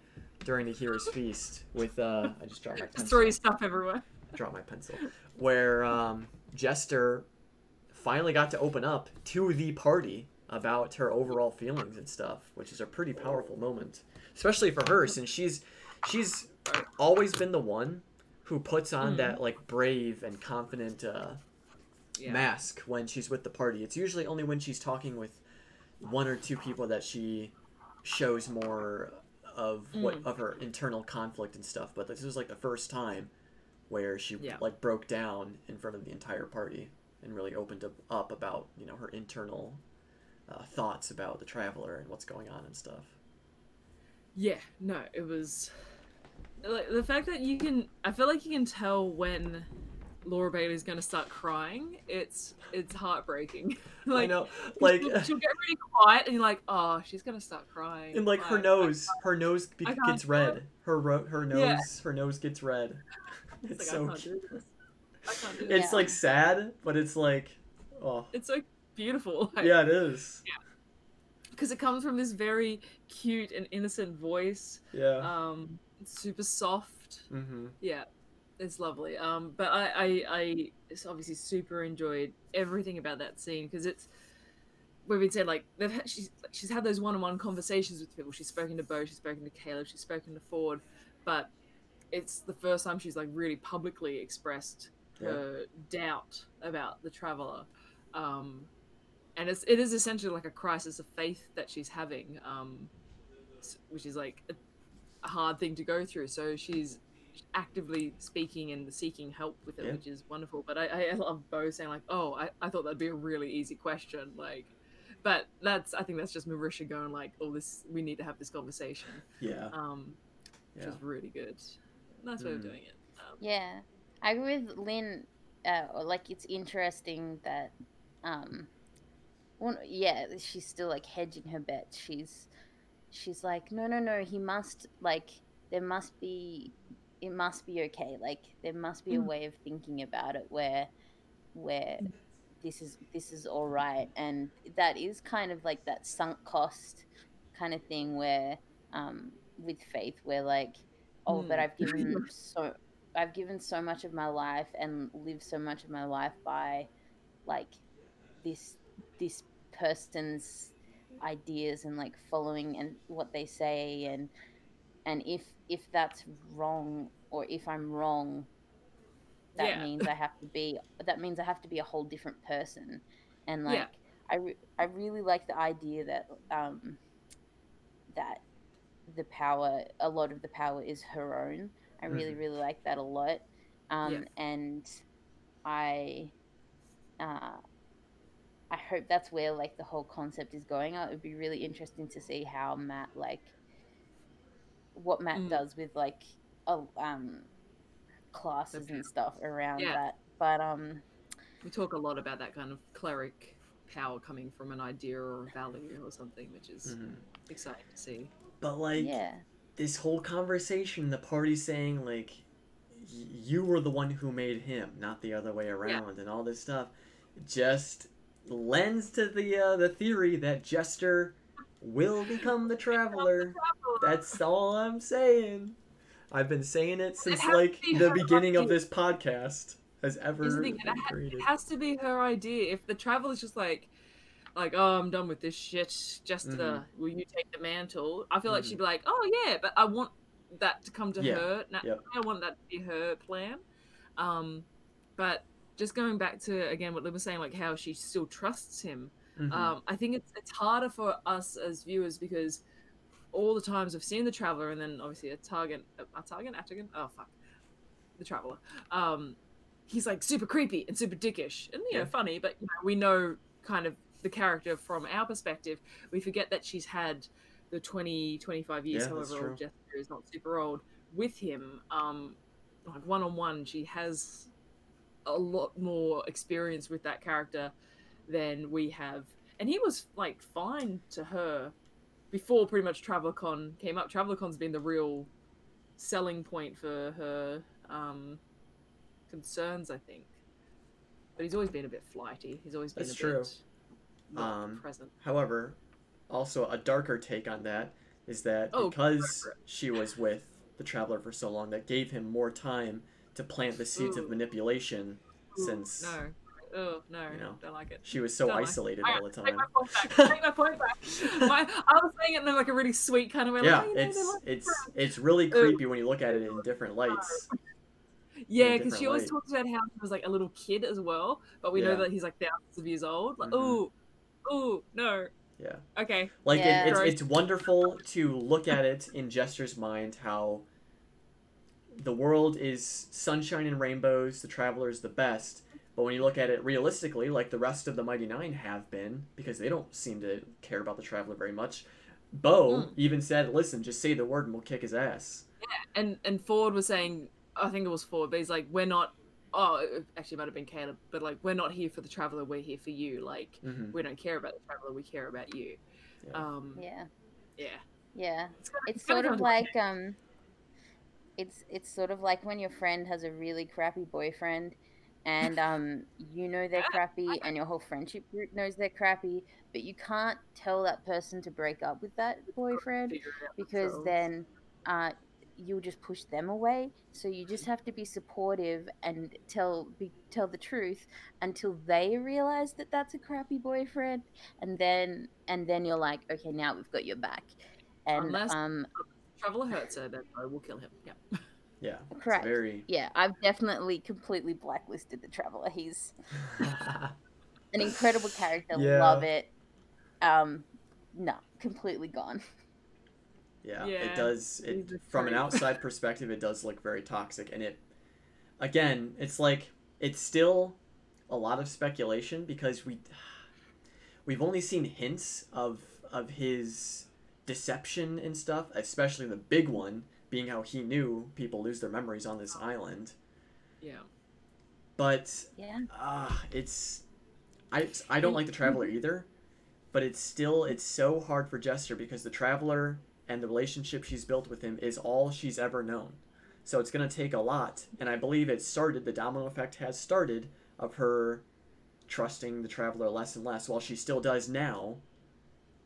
during the Hero's Feast with uh, I just dropped my pencil. throw your stuff everywhere. Dropped my pencil. Where um, Jester finally got to open up to the party about her overall feelings and stuff, which is a pretty powerful moment, especially for her since she's she's always been the one who puts on Mhm. that like brave and confident uh, Yeah. mask when she's with the party. It's usually only when she's talking with one or two people that she shows more of what Mm. of her internal conflict and stuff. But this was like the first time where she Yeah. like broke down in front of the entire party and really opened up, up about you know her internal uh, thoughts about the traveler and what's going on and stuff. Yeah, no, it was like the fact that you can. I feel like you can tell when Laura Bailey's gonna start crying. It's it's heartbreaking. like I know, like. she'll, she'll get really quiet, and you're like, oh, she's gonna start crying. And like her nose, her nose be- gets red. Her ro- her nose, Yeah. her nose gets red. It's it's like, so I can't cute. do this. I can't do this. It's Yeah. like sad, but it's like, oh, It's so beautiful. Like, yeah, it is. Yeah, because it comes from this very cute and innocent voice. Yeah. Um, it's super soft. Mm-hmm. Yeah, it's lovely. Um, but I, I, I it's obviously super enjoyed everything about that scene because it's we've been saying like they've had, she's she's had those one-on-one conversations with people. She's spoken to Beau, she's spoken to Caleb, she's spoken to Fjord, but it's the first time she's like really publicly expressed Yeah. her doubt about the traveler. Um, and it's it is essentially like a crisis of faith that she's having, um, which is like a, a hard thing to go through. So she's actively speaking and seeking help with it, Yeah. which is wonderful. But I, I love Beau saying like, "Oh, I, I thought that'd be a really easy question," like. But that's I think that's just Marisha going like, "Oh, this we need to have this conversation," Yeah. um, which Yeah. is really good. Nice way of Mm. doing it. Um, Yeah, I agree with Lynn. Uh, like it's interesting that, um, one, yeah, she's still like hedging her bets. She's, she's like, no, no, no. He must like there must be, it must be okay. Like there must be a Mm. way of thinking about it where, where this is this is all right, and that is kind of like that sunk cost kind of thing where, um, with faith, where like, oh, but Mm. I've given so I've given so much of my life and lived so much of my life by like this this person's ideas and like following and what they say and and if if that's wrong or if I'm wrong that Yeah. means I have to be that means I have to be a whole different person and like Yeah. I, re- I really like the idea that um that the power a lot of the power is her own I really Mhm. really like that a lot um Yeah. and I uh I hope that's where like the whole concept is going. Uh, It would be really interesting to see how Matt like what Matt Mm. does with like oh um classes and stuff around Yeah. that. But um we talk a lot about that kind of cleric power coming from an idea or a value or something, which is Mhm. exciting to see. But like yeah. this whole conversation, the party saying like y- you were the one who made him, not the other way around, and all this stuff, just lends to the uh, the theory that Jester will become the traveler. That's all I'm saying. I've been saying it since to like the beginning of this podcast has ever been it, created. it has to be her idea. If the travel is just like, like, oh, I'm done with this shit. Just uh, Mhm. will you take the mantle? I feel like Mhm. she'd be like, oh yeah, but I want that to come to Yeah, her. Now, yep. I want that to be her plan. Um, but just going back to again what Liv was saying, like how she still trusts him. Mhm. Um, I think it's it's harder for us as viewers because all the times I've seen the traveler and then obviously a target, a target, Artagan, oh fuck, the traveler. Um, he's like super creepy and super dickish and you know Yeah. funny, but you know, we know kind of the character from our perspective. We forget that she's had the 20, 25 years, Yeah, however old Jessica is, not super old, with him. Um, like one on one, she has a lot more experience with that character than we have. And he was like fine to her before pretty much TravelerCon came up. TravelerCon's been the real selling point for her um, concerns, I think. But he's always been a bit flighty. He's always been That's a true. bit not Um, present. However, also a darker take on that is that Oh, because darker. she was with the traveler for so long, that gave him more time to plant the seeds of manipulation, Ooh, since no, oh no, you know, don't like it. she was so Don't isolated I- all the Take time. my point back. Take my point back. My, I was saying it in like a really sweet kind of way. Yeah, like, oh, you know, it's like it's friends. it's really Ooh. creepy when you look at it in different lights. Yeah, because she always light. talks about how he was like a little kid as well, but we Yeah. know that he's like thousands of years old. Like, Mhm. ooh, ooh, no. Yeah. Okay. Like Yeah. it, it's it's wonderful to look at it in Jester's mind how the world is sunshine and rainbows, the traveler is the best. But when you look at it realistically, like the rest of the Mighty Nein have been, because they don't seem to care about the traveler very much. Beau Mm. even said, "Listen, just say the word and we'll kick his ass." Yeah, And and Fjord was saying, I think it was Fjord, but he's like, we're not. Oh, it actually, it might have been Caleb, but like, we're not here for the traveler. We're here for you. Like, hmm we don't care about the traveler. We care about you. Yeah. Um, Yeah. yeah. Yeah. It's, gonna- It's gonna sort of come like um it's it's sort of like when your friend has a really crappy boyfriend and um you know they're crappy and your whole friendship group knows they're crappy, but you can't tell that person to break up with that boyfriend figure it out because then uh you'll just push them away. So you just have to be supportive and tell be, tell the truth until they realize that that's a crappy boyfriend, and then and then you're like, okay, now we've got your back. And Unless- um, traveler hurts her, then I will kill him. Yeah. Yeah. It's correct. very. Yeah, I've definitely completely blacklisted the traveler. He's an incredible character. Yeah. Love it. Um, no, completely gone. Yeah, Yeah, it does. It from an outside perspective, it does look very toxic, and it again, it's like it's still a lot of speculation because we we've only seen hints of of his deception and stuff, especially the big one being how he knew people lose their memories on this island. Yeah. But Yeah. uh, it's I I don't like the traveler either, but it's still it's so hard for Jester because the traveler and the relationship she's built with him is all she's ever known. So it's gonna take a lot, and I believe it started. The domino effect has started of her trusting the traveler less and less, while she still does now.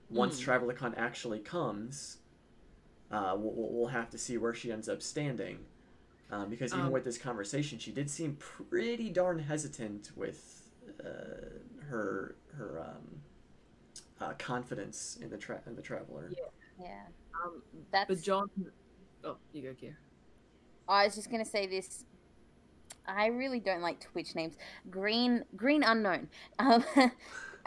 Once Mm. TravelerCon actually comes, uh, we'll, we'll we'll have to see where she ends up standing. Um, because even Um, with this conversation, she did seem pretty darn hesitant with uh, her her um, uh, confidence in the tra- in the traveler. Yeah. Um, That's. but John. Oh, you go, Kier. I was just gonna say this. I really don't like Twitch names. Green Green Unknown um,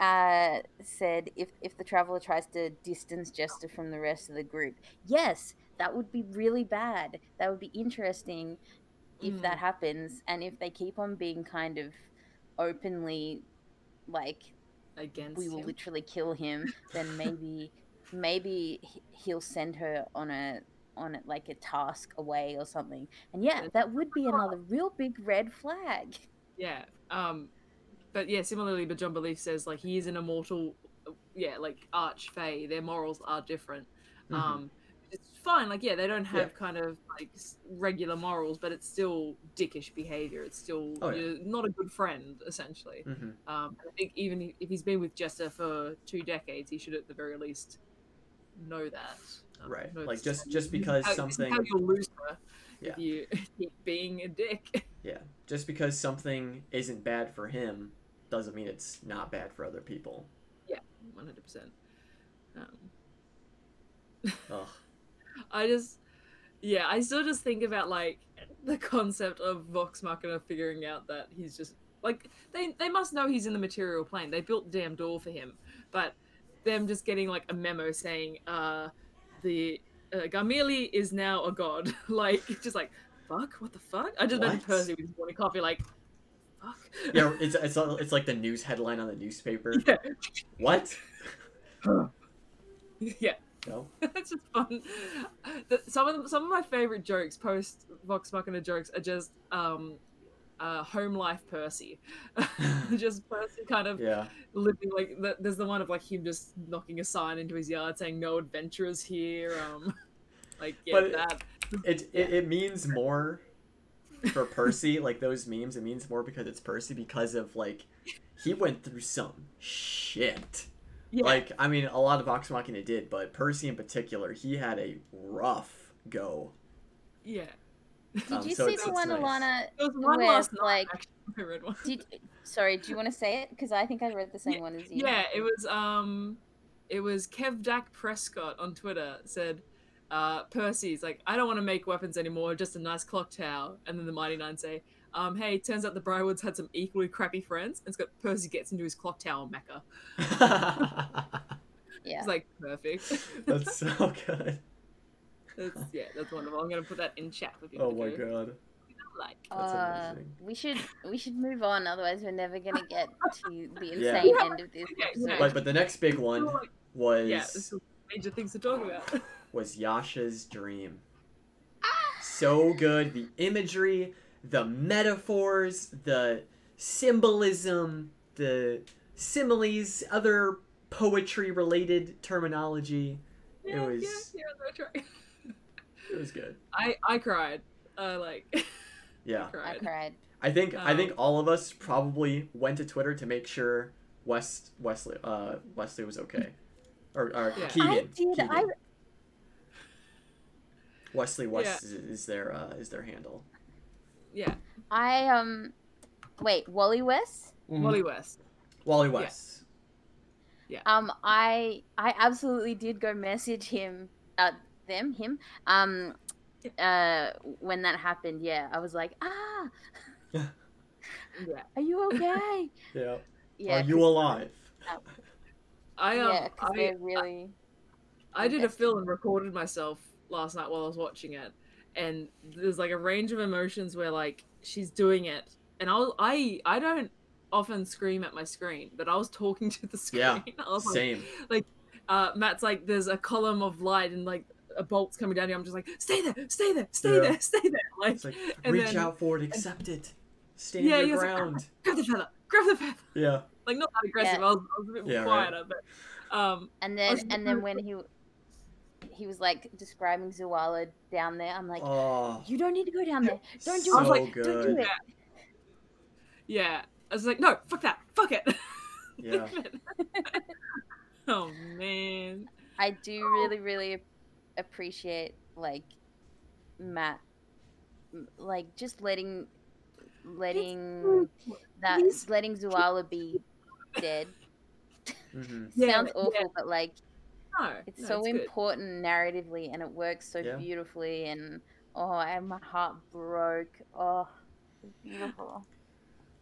uh, said if if the traveler tries to distance Jester from the rest of the group, yes, that would be really bad. That would be interesting if Mm. that happens, and if they keep on being kind of openly like Against we will him. literally kill him, then maybe maybe he- he'll send her on a on a, like a task away or something. And yeah, that would be another real big red flag. Yeah. Um, but yeah, similarly, but John Belief says like he is an immortal. Yeah, like arch fae. Their morals are different. Mhm. Um, it's fine. Like yeah, they don't have Yeah. kind of like regular morals, but it's still dickish behavior. It's still Oh, yeah. you're not a good friend essentially. Mhm. Um, I think even if he's been with Jester for two decades, he should at the very least know that. Um, Right. know Like, just- just how- this is because how- is how something- you'll lose her Yeah. if you keep being a dick. Yeah. Just because something isn't bad for him doesn't mean it's not bad for other people. Yeah, One hundred percent. Um, I just, yeah, I still just think about like the concept of Vox Machina figuring out that he's just like they they must know he's in the material plane. They built the damn door for him, but them just getting like a memo saying uh the uh, Garmelie is now a god. like just like fuck, what the fuck? I just imagine? Percy with his morning coffee like fuck. Yeah, it's it's it's like the news headline on the newspaper. yeah. What? yeah. No. That's just fun. The, some of them, some of my favorite jokes, post Vox Machina jokes, are just um, uh, home life Percy. just Percy kind of Yeah. living like. The, there's the one of like him just knocking a sign into his yard saying "No adventurers here." Um, like yeah, But- that. It, it it means more for Percy. like those memes, it means more because it's Percy because of like he went through some shit. Yeah, Like I mean, a lot of Vox Machina did, but Percy in particular, he had a rough go. yeah. Did Um, you so see the one, nice. Alana? There was one With, last night. like- actually, I read one. Did sorry, do you want to say it? Because I think I read the same one as you. Yeah, it was um it was Kev Dak Prescott on Twitter said uh Percy's like, I don't want to make weapons anymore, just a nice clock tower. And then the Mighty Nein say, um, hey, turns out the Briarwoods had some equally crappy friends. And it's got Percy gets into his clock tower mecha. Yeah. It's like perfect. That's so good. that's, yeah, that's wonderful. I'm gonna put that in chat for people Oh my go god. like. Uh, we should we should move on, otherwise we're never gonna get to the insane Yeah. end of this Okay, episode. yeah. But but the next big one was Yeah, this is major things to talk about. Was Yasha's dream. So good. The imagery, the metaphors, the symbolism, the similes, other poetry related terminology. It was- yeah, yeah, that's right. It was good. I I cried. I like Yeah. I cried. cried. I think I think Um, all of us probably went to Twitter to make sure West Wesley uh Wesley was okay. Or, or Yeah. Keegan. I did. Keegan. I Wesley West is, is their uh, is their handle. Yeah, I um wait, Wally West? Wally West. Wally West. Yeah Um I I absolutely did go message him uh them, him. Um uh when that happened, yeah. I was like, "Ah, Yeah. are you okay?" Yeah. yeah. Are you alive? I um, yeah, because I, they're really. I did a Okay. fill and recorded myself last night while I was watching it, and there's like a range of emotions where like she's doing it, and I was, I I don't often scream at my screen, but I was talking to the screen. Yeah, I was like, Same. uh, Matt's like, there's a column of light and like a bolt's coming down here. I'm just like, stay there, stay there, stay Yeah. there, stay there. Like, It's like and reach then- out for it, accept it, stand Yeah, your he was like, ground. grab the feather, grab the feather. Yeah. Like not that aggressive. Yeah. I, was, I was a bit more Yeah, right. quieter, but um, And then and then when he he was like describing Zuala down there, I'm like, Oh, you don't need to go down there. Don't do so it. like, good. Don't do it. yeah, I was like, no, fuck that, fuck it. Yeah. oh man. I do really, really appreciate like Matt, like just letting, letting that letting Zuala be dead. hmm Sounds yeah. awful, but like No, it's no, so good. important narratively, and it works so Yeah. beautifully. And oh, and my heart broke. Oh, beautiful.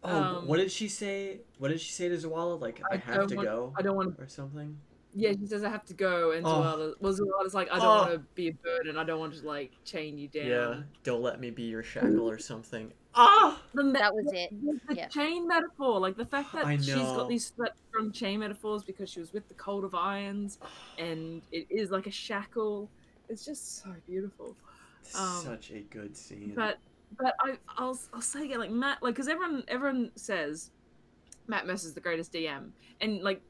Oh, Um, what did she say? What did she say to Zuala? Like, I, I have to want- go I don't want. or something. Yeah, she says I have to go, and Oh. Zuala, well, Zuala's like, I don't Oh. want to be a burden. I don't want to like chain you down. Yeah. Don't let me be your shackle or something. Ah. The, me- That was it. the, the Yeah. chain metaphor, like the fact that she's got these such strong chain metaphors because she was with the Cold of Irons, and it is like a shackle. It's just so beautiful. Um, Such a good scene. But but I I'll I'll say again like Matt like because everyone everyone says Matt Mercer's the greatest DM and like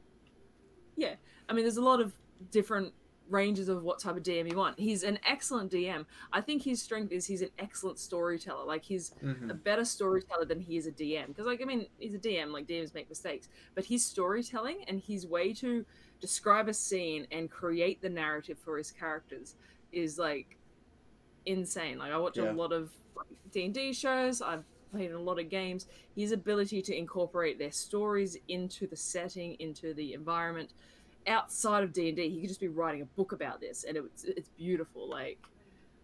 yeah I mean there's a lot of different ranges of what type of DM you want. He's an excellent DM. I think his strength is he's an excellent storyteller. Like he's Mhm. a better storyteller than he is a DM. Because like I mean he's a DM. Like DMs make mistakes, but his storytelling and his way to describe a scene and create the narrative for his characters is like insane. Like I watch Yeah. a lot of D and D shows. I've played in a lot of games. His ability to incorporate their stories into the setting, into the environment, outside of D and D, he could just be writing a book about this, and it's it's beautiful. Like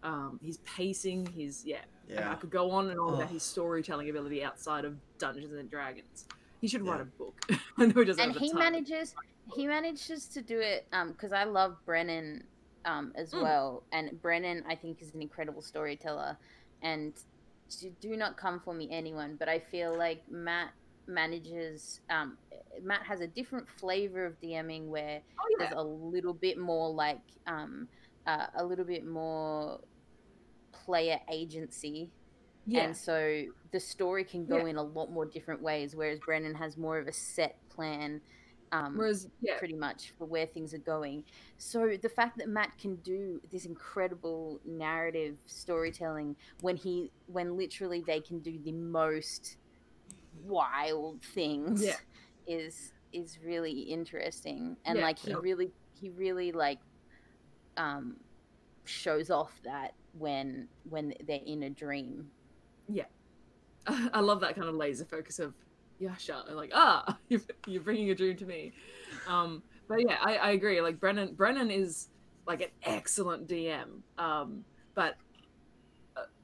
um, his pacing, his yeah. Yeah. I yeah. could go on and on Oh. about his storytelling ability outside of Dungeons and Dragons. He should Yeah. write a book. I know he doesn't and have the he time. manages he manages to do it um because i love brennan um as Mm. well and brennan i think is an incredible storyteller and do, do not come for me anyone but i feel like matt manages um matt has a different flavor of dming where Oh, yeah. there's a little bit more like um uh, a little bit more player agency yeah. and so the story can go Yeah. in a lot more different ways whereas brennan has more of a set plan um, Whereas yeah, pretty much for where things are going so the fact that matt can do this incredible narrative storytelling when he when literally they can do the most wild things Yeah. is is really interesting and Yeah. like he Yeah. really he really like um shows off that when when they're in a dream yeah I love that kind of laser focus of Yasha. Like, ah, you're, you're bringing a dream to me. Um, but yeah, I, I agree. Like Brennan, Brennan is like an excellent DM. Um, but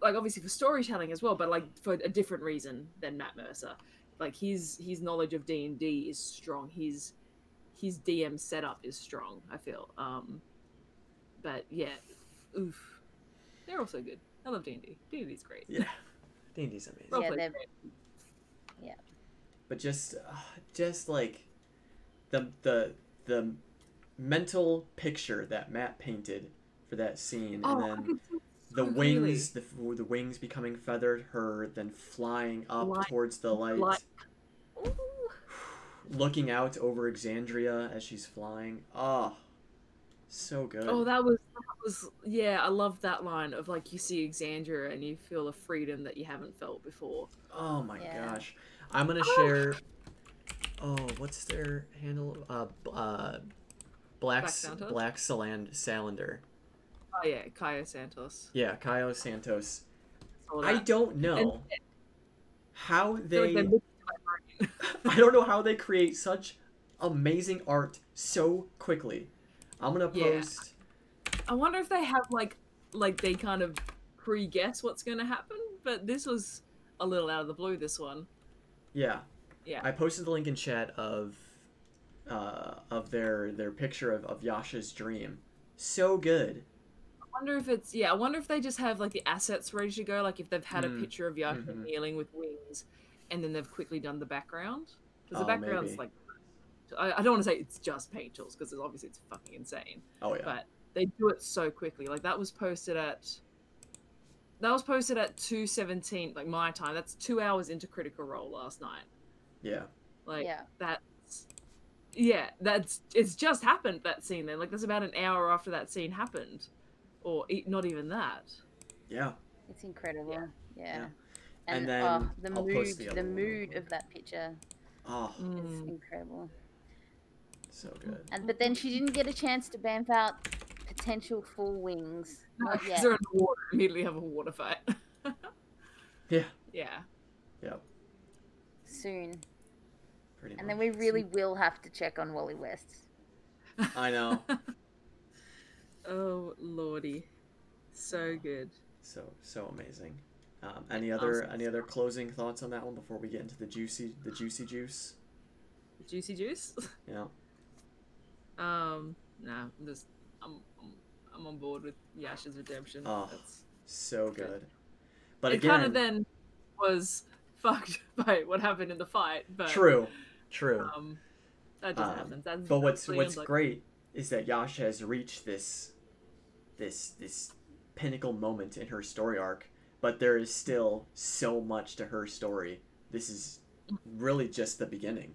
like obviously for storytelling as well, but like for a different reason than Matt Mercer. Like his his knowledge of D and D is strong. His his DM setup is strong. I feel. Um, but yeah, oof, they're also good. I love D and D. D and D's great. Yeah. D&D's amazing. Role Yeah, they're- great. but just uh, just like the the the mental picture that Matt painted for that scene Oh, and I then could see the so wings the, the wings becoming feathered her then flying up Light- towards the light light. looking out over Exandria as she's flying oh so good Oh, that was that was yeah. I love that line of like you see Exandria and you feel a freedom that you haven't felt before. Oh my Yeah. gosh. I'm gonna share. Oh, what's their handle? Uh, uh, Black Black S- Black Saland Salander. Oh yeah, Kaya Santos. Yeah, Kaio Santos. I don't know how they. like they're mixing my brain. I don't know how they create such amazing art so quickly. I'm gonna Yeah. post. I wonder if they have like like they kind of pre-guess what's going to happen, but this was a little out of the blue. This one. Yeah, Yeah. I posted the link in chat of uh, of their their picture of, of Yasha's dream. So good. I wonder if it's yeah. I wonder if they just have like the assets ready to go. Like if they've had Mm, a picture of Yasha mhm. kneeling with wings, and then they've quickly done the background. Because Oh, the background's maybe. like, I, I don't want to say it's just paint tools because obviously it's fucking insane. Oh yeah. But they do it so quickly. Like that was posted at. That was posted at two seventeen, like my time. That's two hours into Critical Role last night. yeah. Like yeah. that's yeah, that's it's just happened that scene then. Like that's about an hour after that scene happened, or e- not even that. Yeah. It's incredible. Yeah. Yeah. And And, then oh, the I'll mood, post the the, other one mood of that picture Oh, is Mm. incredible. so good. And but then she didn't get a chance to bamf out potential full wings. No, Not 'cause yet. they're in the water. Immediately have a water fight. Yeah. yeah. Yep. Soon. Pretty much. And much. then we really will have to check on Wally West. I know. Oh lordy, so good. So so amazing. Um, any other Awesome. any other closing thoughts on that one before we get into the juicy the juicy juice? Juicy juice. Yeah. um, nah, I'm just I'm I'm, I'm on board with Yasha's redemption. Oh, That's, So good. But it again, kind of then was fucked by what happened in the fight, but true, true. Um, that just Um, happens. That's But what's what's like, great is that Yasha has reached this this this pinnacle moment in her story arc, but there is still so much to her story. This is really just the beginning.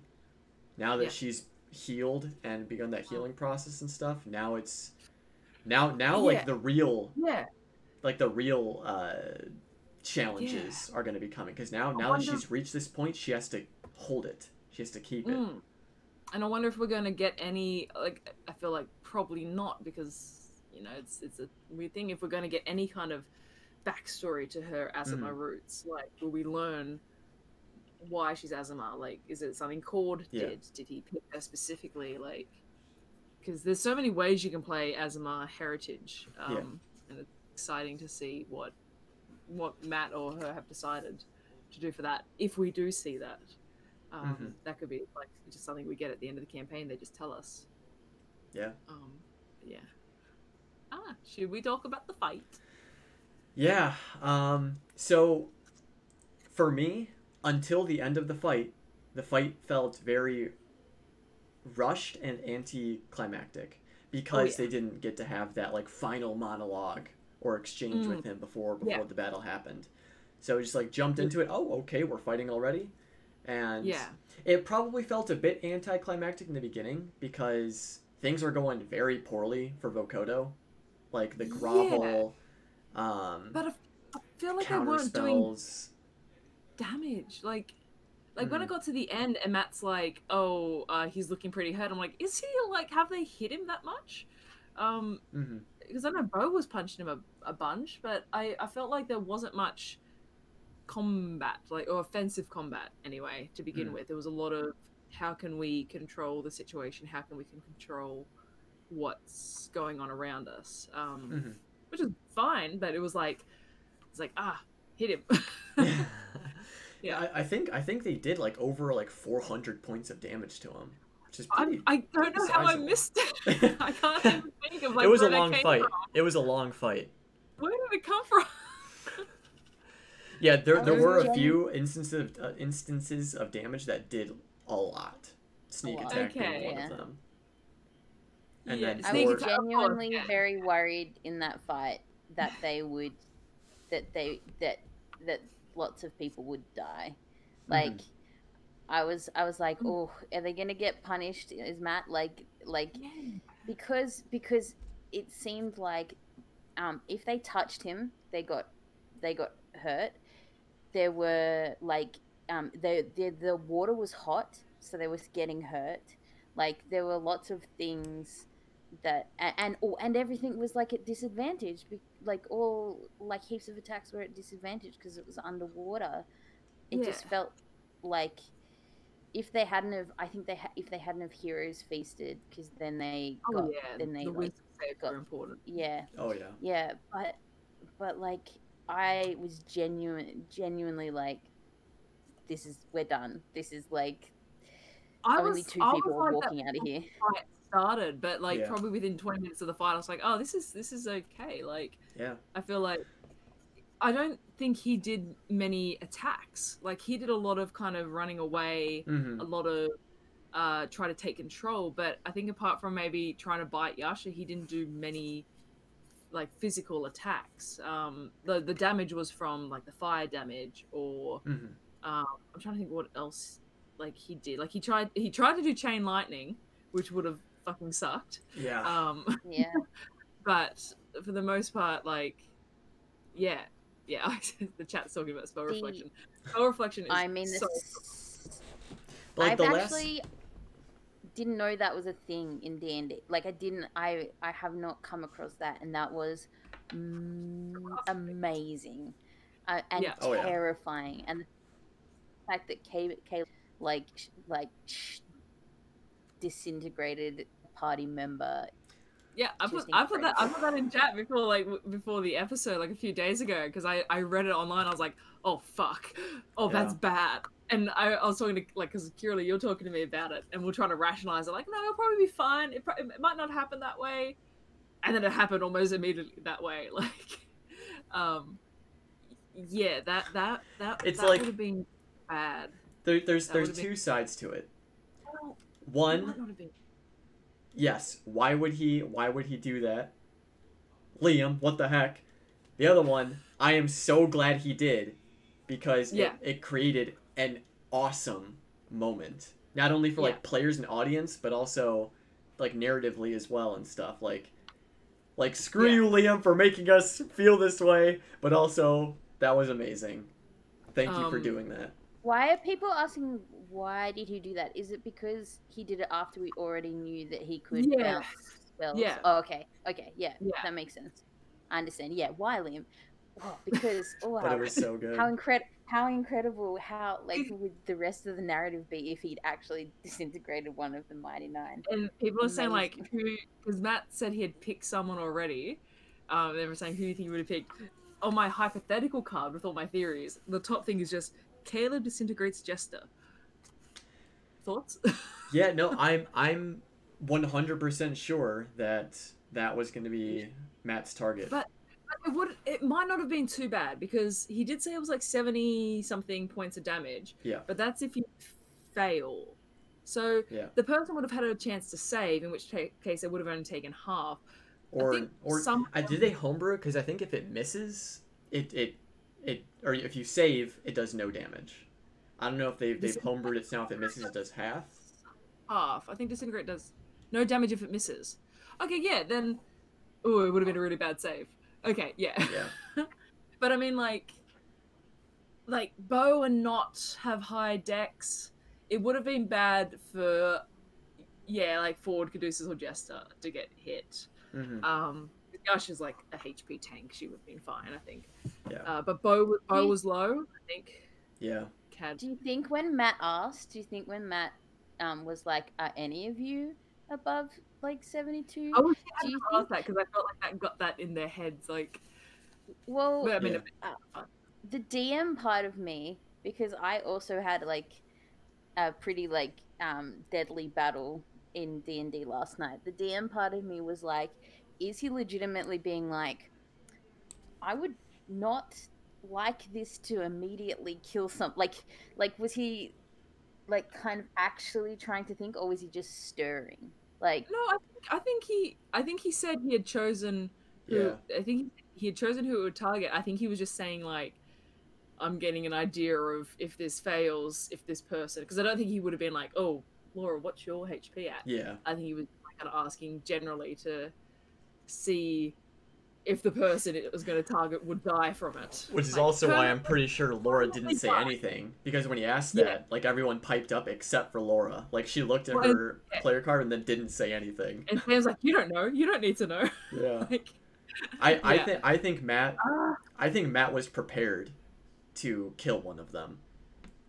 Now that Yeah. she's healed and begun that healing process and stuff, now it's now now like the real Yeah, like the real uh challenges are going to be coming because now now that she's reached this point, she has to hold it. She has to keep it. Mm. And I wonder if we're going to get any like I feel like probably not because you know it's it's a weird thing if we're going to get any kind of backstory to her Aasimar Mhm. roots. Like will we learn why she's Aasimar? Like is it something Kord Yeah. did? Did he pick her specifically? Like because there's so many ways you can play Aasimar heritage. Um, Yeah. and it's exciting to see what what Matt or her have decided to do for that if we do see that. Um, Mhm. That could be like just something we get at the end of the campaign. They just tell us. Yeah. Um, yeah. Ah, should we talk about the fight? Yeah. Um, so, for me, until the end of the fight, the fight felt very rushed and anticlimactic because yeah. they didn't get to have that like final monologue or exchange Mm. with him before before Yeah. the battle happened. So we just like jumped into it. Oh, okay, we're fighting already, and Yeah. it probably felt a bit anticlimactic in the beginning because things were going very poorly for Vokodo, like the grovel. Um, But I, I feel like they weren't doing damage. Like, like when I got to the end and Matt's like, "Oh, uh, he's looking pretty hurt." I'm like, "Is he like? Have they hit him that much?" Um, hmm because I know Beau was punching him a, a bunch, but I, I felt like there wasn't much combat, like or offensive combat anyway. To begin Mm. with, there was a lot of how can we control the situation? How can we can control what's going on around us? Um, Mhm. which is fine, but it was like it's like ah, hit him. yeah, Yeah. I, I think I think they did like over like 400 points of damage to him, which is I, pretty. I don't know how I missed it. I can't even think of like it was a where that long fight. from. It was a long fight. Where did it come from? Yeah, there, there were a few instances of, uh, instances of damage that did a lot. Sneak A lot. attack being one Yeah. of them. And yeah, then I was attack, genuinely yeah. very worried in that fight that they would, that they that that lots of people would die. Like, I was I was like, oh, are they gonna get punished? Is Matt like like Yeah. because because it seemed like um, if they touched him, they got they got hurt. There were like um, the the the water was hot, so they was getting hurt. Like there were lots of things that and and, oh, and everything was like at disadvantage. Like all like heaps of attacks were at disadvantage because it was underwater. It just felt like if they hadn't have, I think they ha- if they hadn't have heroes feasted because then they Oh got yeah, then they the like got- important. yeah Oh yeah. yeah but but like i was genuine genuinely like this is we're done. This is like I only was, two I was people like that walking out of here. Started, but like Yeah. probably within 20 minutes of the fight, I was like, oh, this is this is okay. Like, Yeah. I feel like I don't think he did many attacks. Like he did a lot of kind of running away, hmm a lot of uh try to take control. But I think apart from maybe trying to bite Yasha, he didn't do many like physical attacks. Um, the the damage was from like the fire damage or hmm um, I'm trying to think what else like he did. Like he tried he tried to do chain lightning, which would have fucking sucked. Yeah. Um, Yeah. but for the most part, like yeah, yeah. the chat's talking about spell The- reflection. Spell reflection is I mean, so this, But, like I've the last. actually didn't know that was a thing in D and D. Like I didn't. I I have not come across that, and that was mm, amazing uh, and Yeah. Oh, yeah. terrifying. And the fact that Kay, Kay like like sh- disintegrated party member. Yeah, I put I put that I put that in chat before like before the episode like a few days ago because I I read it online. I was like, oh fuck, oh that's bad. And I, I was talking to like because Kirli, you're talking to me about it, and we're trying to rationalize it. Like, no, it'll probably be fine. It, pro- it might not happen that way, and then it happened almost immediately that way. Like, um, yeah, that that that It's that like- would have been bad. there, there's that there's would've been- two sides to it. Well, it One, might not have been. yes, why would he why would he do that? Liam, what the heck? The other one, I am so glad he did because Yeah. it, it created an awesome moment. Not only for like Yeah. players and audience, but also like narratively as well and stuff. Like like screw Yeah. you Liam for making us feel this way, but also that was amazing. Thank you for Um, doing that. Why are people asking? Why did he do that? Is it because he did it after we already knew that he could Yeah. bounce spells? Yeah. Oh, okay. Okay. Yeah. Yeah. That makes sense. I understand. Yeah. Why, Liam? Oh, because oh, But it was so good. how incredible! How incredible! How like would the rest of the narrative be if he'd actually disintegrated one of the Mighty Nein? and people are saying like who because Matt said he had picked someone already. Um, they were saying who do you think he would have picked on my hypothetical card with all my theories. The top thing is just Caleb disintegrates Jester. Thoughts? Yeah, no, I'm I'm 100% sure that that was going to be Matt's target. But- it would it might not have been too bad because he did say it was like seventy something points of damage. Yeah. But that's if you fail. So Yeah. the person would have had a chance to save, in which ta- case they would have only taken half. or think or some- uh, I, did they homebrew? Because I think if it misses, it it it or if you save, it does no damage. I don't know if they've they've homebrewed it now. If it misses, it does half. half. I think disintegrate does no damage if it misses. Okay, yeah, then oh, it would have been a really bad save. Okay, yeah. Yeah. but I mean like like Beau and not have high Dex. It would have been bad for yeah, like Fjord Caduceus or Jester to get hit. hmm Um Gush is like a HP tank. She would have been fine, I think. Yeah. Uh, but Beau, Beau was low. I think. Yeah. Cad. Do you think when Matt asked? Do you think when Matt um was like, "Are any of you above like 72?" I wish Do I you hadn't asked that because I felt like that got that in their heads. Like, Well, I mean, Yeah. the DM part of me, because I also had like a pretty like um, deadly battle in D and D last night. The DM part of me was like, is he legitimately being like, I would not like this to immediately kill some like like was he like kind of actually trying to think or was he just stirring like No, I think I think he I think he said he had chosen who Yeah. I think he had chosen who it would target. I think he was just saying like I'm getting an idea of if this fails, if this person because I don't think he would have been like, "Oh, Laura, what's your HP at?" Yeah. I think he was kind of asking generally to see if the person it was going to target would die from it. Which is Like, also why I'm pretty sure Laura didn't say die. anything because when he asked Yeah. that, like everyone piped up except for Laura. Like she looked at Well, her player card and then didn't say anything. And Sam's like, "You don't know. You don't need to know." Yeah. like, I I Yeah. think I think Matt ah, I think Matt was prepared to kill one of them.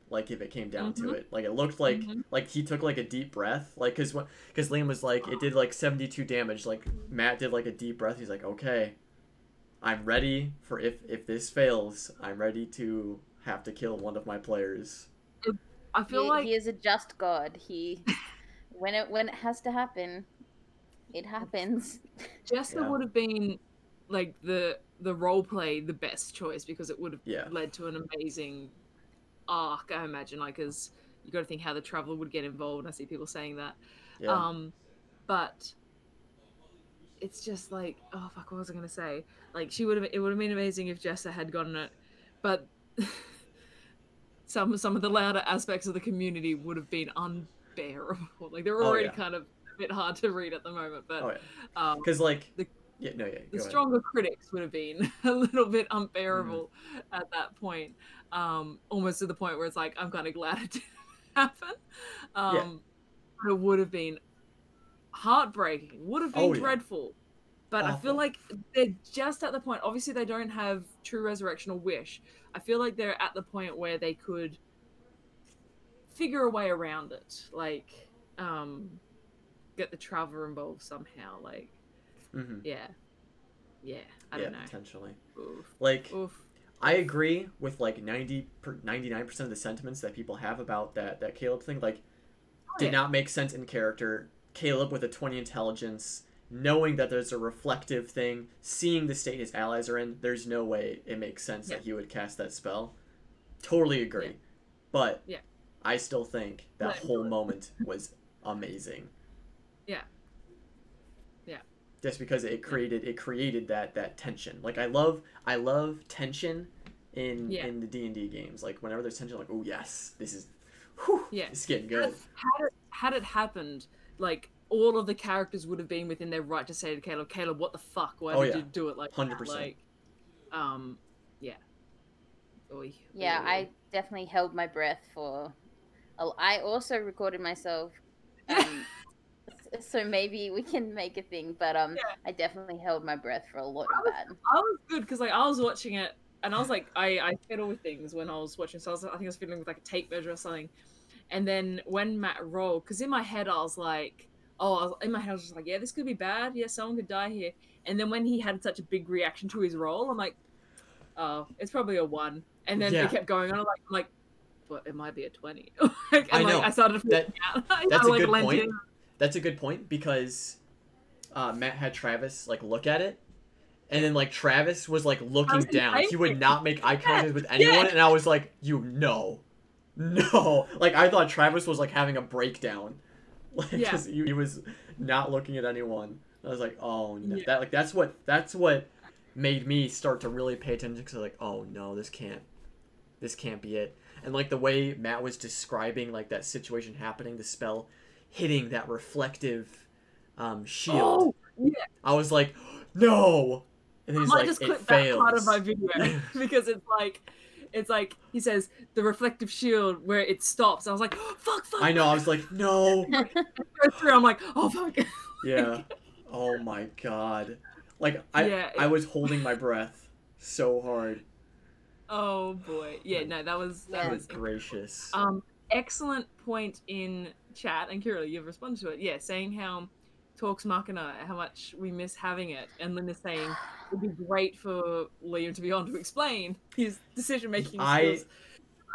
Like if it came down to Mhm. it, like it looked like Mhm. like he took like a deep breath, like because because Liam was like it did like seventy two damage. Like Matt did like a deep breath. He's like, okay, I'm ready for if if this fails, I'm ready to have to kill one of my players. I feel he, like he is a just god. He when it when it has to happen, it happens. Jester Yeah. would have been like the the role play the best choice because it would have Yeah. led to an amazing arc. I imagine, like, as you got to think how the traveler would get involved. I see people saying that. Yeah. Um, but it's just like, oh fuck, what was I gonna say? Like, she would have. It would have been amazing if Jester had gotten it, but some some of the louder aspects of the community would have been unbearable. Like they're Oh, already yeah. kind of a bit hard to read at the moment, but oh yeah. um, Because like, the- yeah, no, yeah. the go ahead. stronger critics would have been a little bit unbearable Mm-hmm. at that point um almost to the point where it's like i'm kind of glad it didn't happen um but it would have been heartbreaking would have been Oh, yeah. dreadful but i feel like they're just at the point obviously they don't have true resurrection or wish i feel like they're at the point where they could figure a way around it like um get the traveler involved somehow like hmm yeah. Yeah. I yeah, don't know. potentially. Oof. Like, Oof. I agree with like 90 per, 99% of the sentiments that people have about that that Caleb thing like Oh, did yeah. not make sense in character. Caleb with a 20 intelligence, knowing that there's a reflective thing, seeing the state his allies are in, there's no way it makes sense that he would cast that spell. Totally agree. Yeah. But Yeah. I still think that whole moment was amazing. Yeah. Yeah. Just because it created it created that that tension. Like I love I love tension in Yeah. in the D and D games. Like whenever there's tension, like oh yes, this is, whew, Yeah. it's getting good. Had it had it happened, like all of the characters would have been within their right to say to Caleb, Caleb, what the fuck? Why Oh, did yeah. you do it like that?" 100%. Like, um, yeah. Oy. Yeah, Oy. I definitely held my breath for. Oh, I also recorded myself. Um, so maybe we can make a thing, but um, Yeah. I definitely held my breath for a lot I of was- that. I was good because like I was watching it and I was like I I fiddle with things when I was watching. So I was I think I was fiddling with like a tape measure or something. And then when Matt rolled, because in my head I was like, oh, I was, in my head I was just like, yeah, this could be bad. Yeah, someone could die here. And then when he had such a big reaction to his roll, I'm like, oh, it's probably a one. And then Yeah. kept going on. I'm like, I'm like, but it might be a twenty. like, I know. Like, I started That- out. I, that's a like, good point. in. That's a good point because uh, Matt had Travis like look at it, and then like Travis was like looking was down. He would not make eye contact with anyone, yeah. and I was like, "You know, no!" Like I thought Travis was like having a breakdown, like Yeah. he, he was not looking at anyone. I was like, "Oh no!" Yeah. That like that's what that's what made me start to really pay attention because like, "Oh no, this can't, this can't be it." And like the way Matt was describing like that situation happening, the spell hitting that reflective um, shield. Oh, yeah. I was like, no. And then I like, just it clip that part of my video because it's like, it's like he says the reflective shield where it stops. I was like, fuck, fuck. I know. I was like, no. Go through. I'm like, oh fuck. Yeah. Oh my god. Like I, Yeah, I was holding my breath so hard. oh boy. Yeah. No, that was that was Gracious. um excellent point in chat and Kira, you've responded to it. Yeah, saying how talks Mark and I how much we miss having it, and Linda saying it'd be great for Liam to be on to explain his decision making I- skills.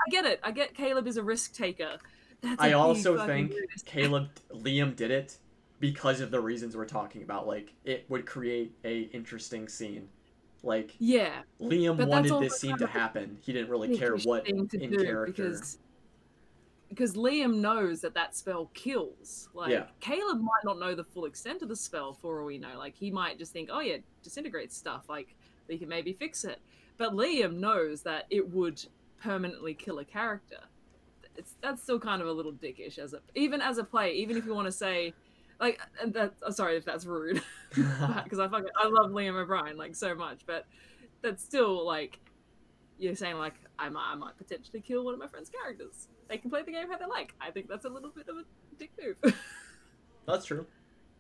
I get it. I get Caleb is a risk taker. That's I also think risk. Caleb Liam did it because of the reasons we're talking about. Like it would create a interesting scene. Like Yeah, Liam wanted this scene to happen. He didn't really care what in character. because because Liam knows that that spell kills. Like Yeah. Caleb might not know the full extent of the spell for all we know. Like he might just think, oh yeah, disintegrates stuff. Like we can maybe fix it. But Liam knows that it would permanently kill a character. It's that's still kind of a little dickish as a even as a play. Even if you want to say. Like and that, I'm sorry if that's rude, because I fucking I love Liam O'Brien like so much, but that's still like you're saying like I might, I might potentially kill one of my friend's characters. They can play the game how they like. I think that's a little bit of a dick move. That's true.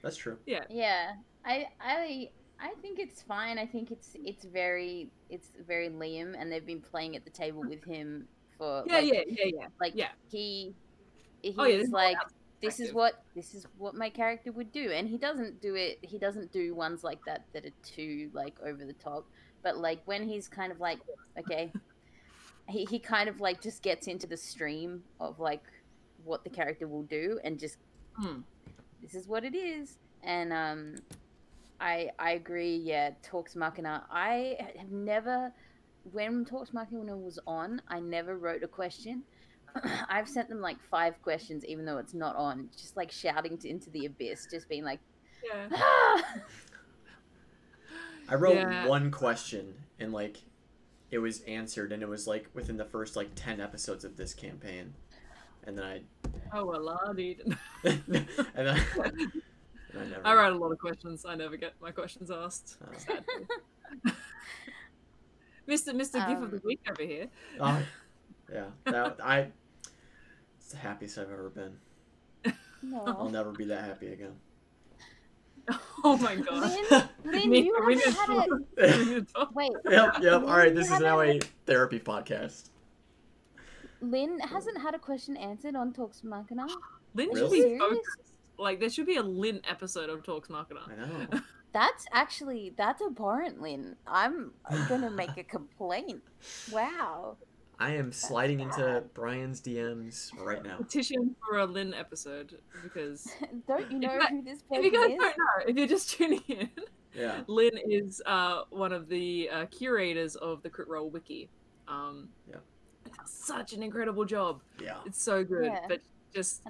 That's true. Yeah, Yeah. I I I think it's fine. I think it's it's very it's very Liam, and they've been playing at the table with him for yeah, like, yeah, yeah, yeah. like yeah. he he's Oh yeah, this is all like this is what this is what my character would do and he doesn't do it he doesn't do ones like that that are too like over the top but like when he's kind of like okay he, he kind of like just gets into the stream of like what the character will do and just Hmm. this is what it is and um i i agree yeah talks machina i have never when talks machina was on i never wrote a question i've sent them like five questions even though it's not on just like shouting to, into the abyss just being like Yeah. I wrote Yeah. one question and like it was answered and it was like within the first like 10 episodes of this campaign. And then I Oh well, I did. and then and I never I write a lot of questions. I never get my questions asked. Oh. Sadly. Mr. Mr. Gift of the Um, Week over here. Oh, yeah. That I it's the happiest I've ever been. No. I'll never be that happy again. Oh my god. Lynn, Lynn, you we haven't had to- a we need to talk. wait. Yep, yep. All right, this is now a haven't- therapy podcast. Lynn hasn't had a question answered on Talks Machina. Lynn should Really? be focused. Like there should be a Lynn episode of Talks Machina. I know. That's actually that's abhorrent, Lynn. I'm gonna make a complaint. Wow. I am sliding into Brian's DMs right now. Petition for a Lynn episode because Don't you know If I- who this if person you guys is? don't know, if you're just tuning in, Yeah. Lynn is uh, one of the uh, curators of the Crit Role Wiki. Um, Yeah. such an incredible job. Yeah. It's so good, Yeah. but just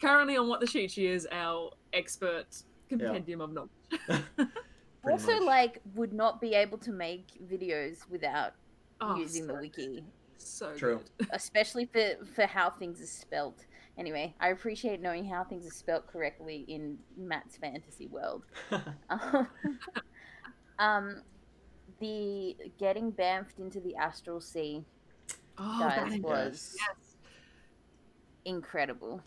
currently on what the sheet she is our expert compendium of knowledge. Also, much. like, would not be able to make videos without Oh, using the wiki, So True. good. especially for for how things are spelt. Anyway, I appreciate knowing how things are spelt correctly in Matt's fantasy world. Um, the getting bamfed into the astral sea, Oh, Guys, that is- was yes. incredible.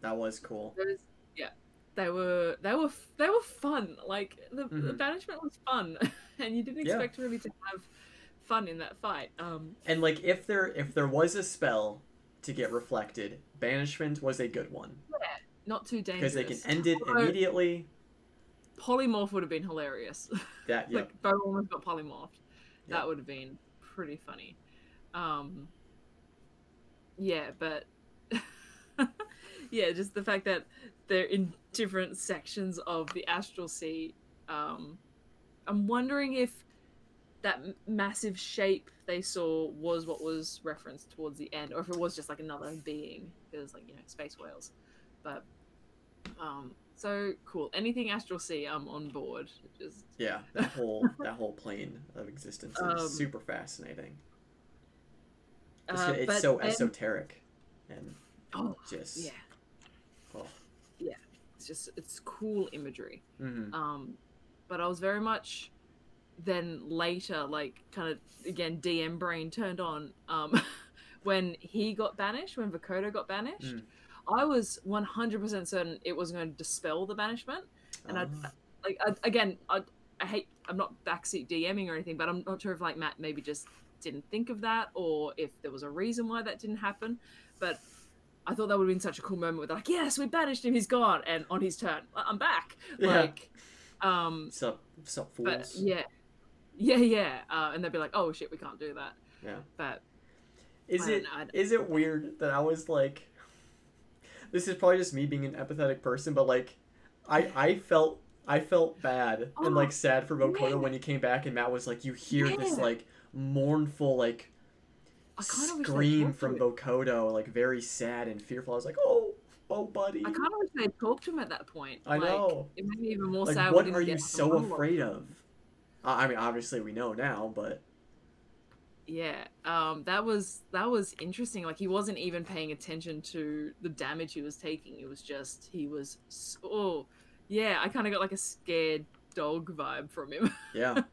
that was cool. Those, yeah, they were they were they were fun. Like the, the Mhm. banishment was fun, and you didn't Yeah. expect really to have fun in that fight. Um, And like if there if there was a spell to get reflected, banishment was a good one Yeah, not too dangerous because they can end it Although immediately. Polymorph would have been hilarious. That yeah. like Beau almost got polymorphed. Yeah. That would have been pretty funny. Um, yeah, but yeah, just the fact that they're in different sections of the astral sea. Um, I'm wondering if that massive shape they saw was what was referenced towards the end, or if it was just like another being. Because like you know, space whales. But um, so cool. Anything astral sea, I'm on board. Just Yeah, that whole that whole plane of existence is Um, super fascinating. It's, uh, it's so then- esoteric and Oh, just yeah. oh. Yeah. It's just it's cool imagery. Mhm. Um, but I was very much then later, like kind of again DM brain turned on. Um, when he got banished, when Vokodo got banished, Mm. I was one hundred percent certain it was going to dispel the banishment. And I- Ah. Like I, again, I, I hate I'm not backseat DMing or anything, but I'm not sure if like Matt maybe just didn't think of that or if there was a reason why that didn't happen. But I thought that would have been such a cool moment with like, yes, we banished him, he's gone, and on his turn, "I- I'm back. Yeah. Like, um, Sup, sup, fools. but yeah, yeah, yeah, uh, and they'd be like, oh shit, we can't do that. Yeah. But Is I don't it know, is it weird that I was like this is probably just me being an empathetic person, but like I I felt I felt bad and like sad for Vokodo yeah. when he came back and Matt was like you hear this like mournful like I kind of wish they'd scream from him. Vokodo, like very sad and fearful. I was like, "Oh, oh buddy." I kind of wish they'd talked to him at that point. I like, know. It made me even more like sad. what didn't are get, you so afraid of? Uh, I mean, obviously we know now, but Yeah, um, that was that was interesting. Like he wasn't even paying attention to the damage he was taking. It was just he was so, oh, yeah. I kind of got like a scared dog vibe from him. yeah.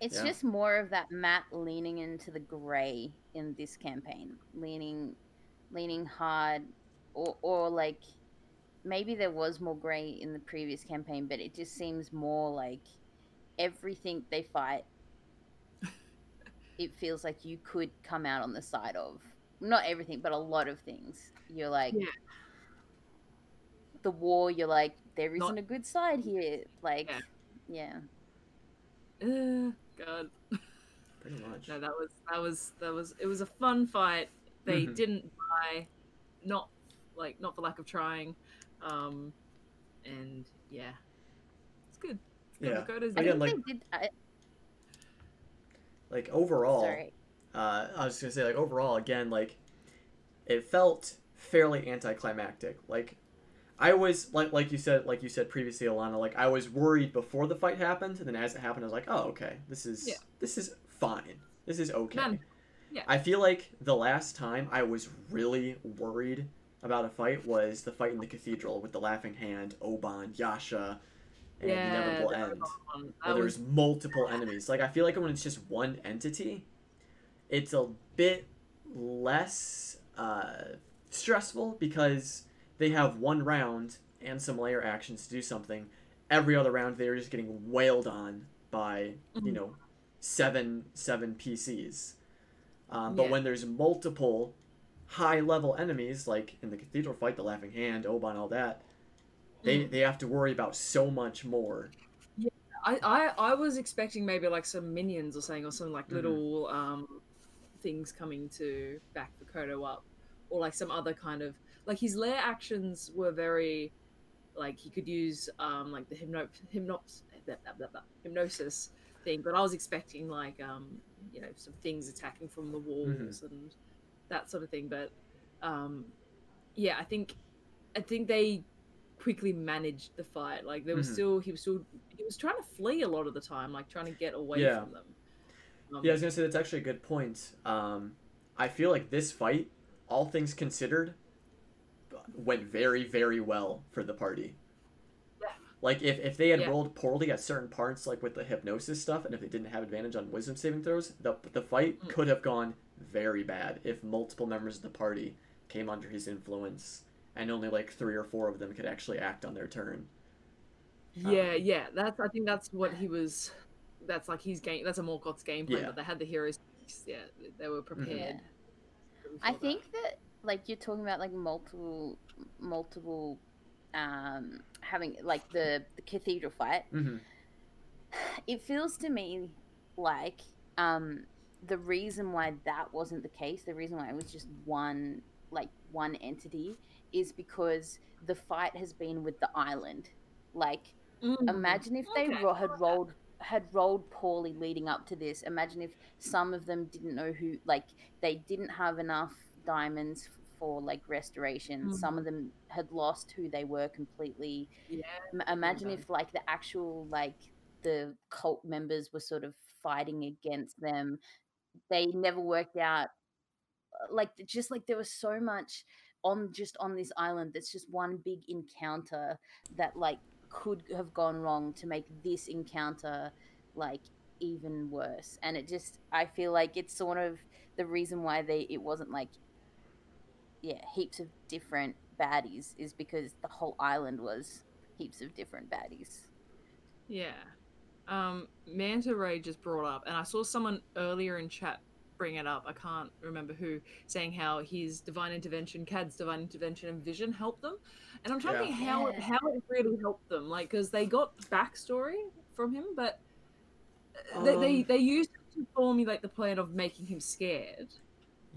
It's Yeah. just more of that Matt leaning into the grey in this campaign, leaning, leaning hard, or or like maybe there was more grey in the previous campaign, but it just seems more like everything they fight. It feels like you could come out on the side of not everything, but a lot of things. You're like Yeah. the war. You're like there Not- isn't a good side here. Like Yeah. yeah. Uh, God, pretty much. no, that was that was that was it was a fun fight. They Mhm. didn't die, not like not for lack of trying, um, and yeah, it's good. It's good. Yeah. Vokodo's I Again, like- did. I, Like overall, sorry. uh, I was gonna say like overall again like it felt fairly anticlimactic. Like I was like like you said like you said previously, Alana. Like I was worried before the fight happened, and then as it happened, I was like, oh okay, this is Yeah. this is fine. This is okay. Man, yeah. I feel like the last time I was really worried about a fight was the fight in the cathedral with the laughing hand, Oban, Yasha, and the inevitable end where there's was multiple enemies. Like I feel like when it's just one entity, it's a bit less uh, stressful because they have one round and some layer actions to do something. Every other round, they're just getting wailed on by you Mhm. know seven seven PCs. Um, but Yeah. when there's multiple high level enemies, like in the cathedral fight, the Laughing Hand, Oban, all that, they Mm. they have to worry about so much more. Yeah, I, I I was expecting maybe like some minions or something or some like Mhm. little um things coming to back the Kodo up or like some other kind of like his lair actions were very like he could use um like the hypno hypnops blah, blah, blah, blah, hypnosis thing but I was expecting like um you know some things attacking from the walls and that sort of thing but um yeah I think I think they quickly managed the fight. Like there was Mhm. still he was still he was trying to flee a lot of the time, like trying to get away Yeah. from them. Um, Yeah, I was gonna say that's actually a good point. Um, I feel like this fight, all things considered, went very, very well for the party. Yeah. Like if, if they had Yeah. rolled poorly at certain parts, like with the hypnosis stuff, and if they didn't have advantage on wisdom saving throws, the the fight Mm. could have gone very bad if multiple members of the party came under his influence, and only like three or four of them could actually act on their turn. yeah, Um, yeah. That's I think that's what he was. That's like his game. That's a Morgoth's game plan. Yeah. But they had the heroes. Yeah, they were prepared. I for think that like you're talking about like multiple multiple um having like the the cathedral fight Mm-hmm. it feels to me like um the reason why that wasn't the case the reason why it was just one like one entity is because the fight has been with the island. Like. Mm, imagine if they okay. ro- had rolled had rolled poorly leading up to this. Imagine if some of them didn't know who like they didn't have enough diamonds for like restoration. Some of them had lost who they were completely. Yeah. Imagine if like the actual like the cult members were sort of fighting against them. They never worked out. Like just like there was so much on just on this island that's just one big encounter that like could have gone wrong to make this encounter like even worse and it just i feel like it's sort of the reason why they it wasn't like yeah heaps of different baddies is because the whole island was heaps of different baddies Yeah. Um, Manta Ray just brought up, and I saw someone earlier in chat bring it up. I can't remember who, saying how his divine intervention, Cad's divine intervention, and vision helped them. And I'm trying to think how it, Yeah. how it really helped them, like because they got backstory from him, but uh, they, they Um, they used it to formulate the plan of making him scared.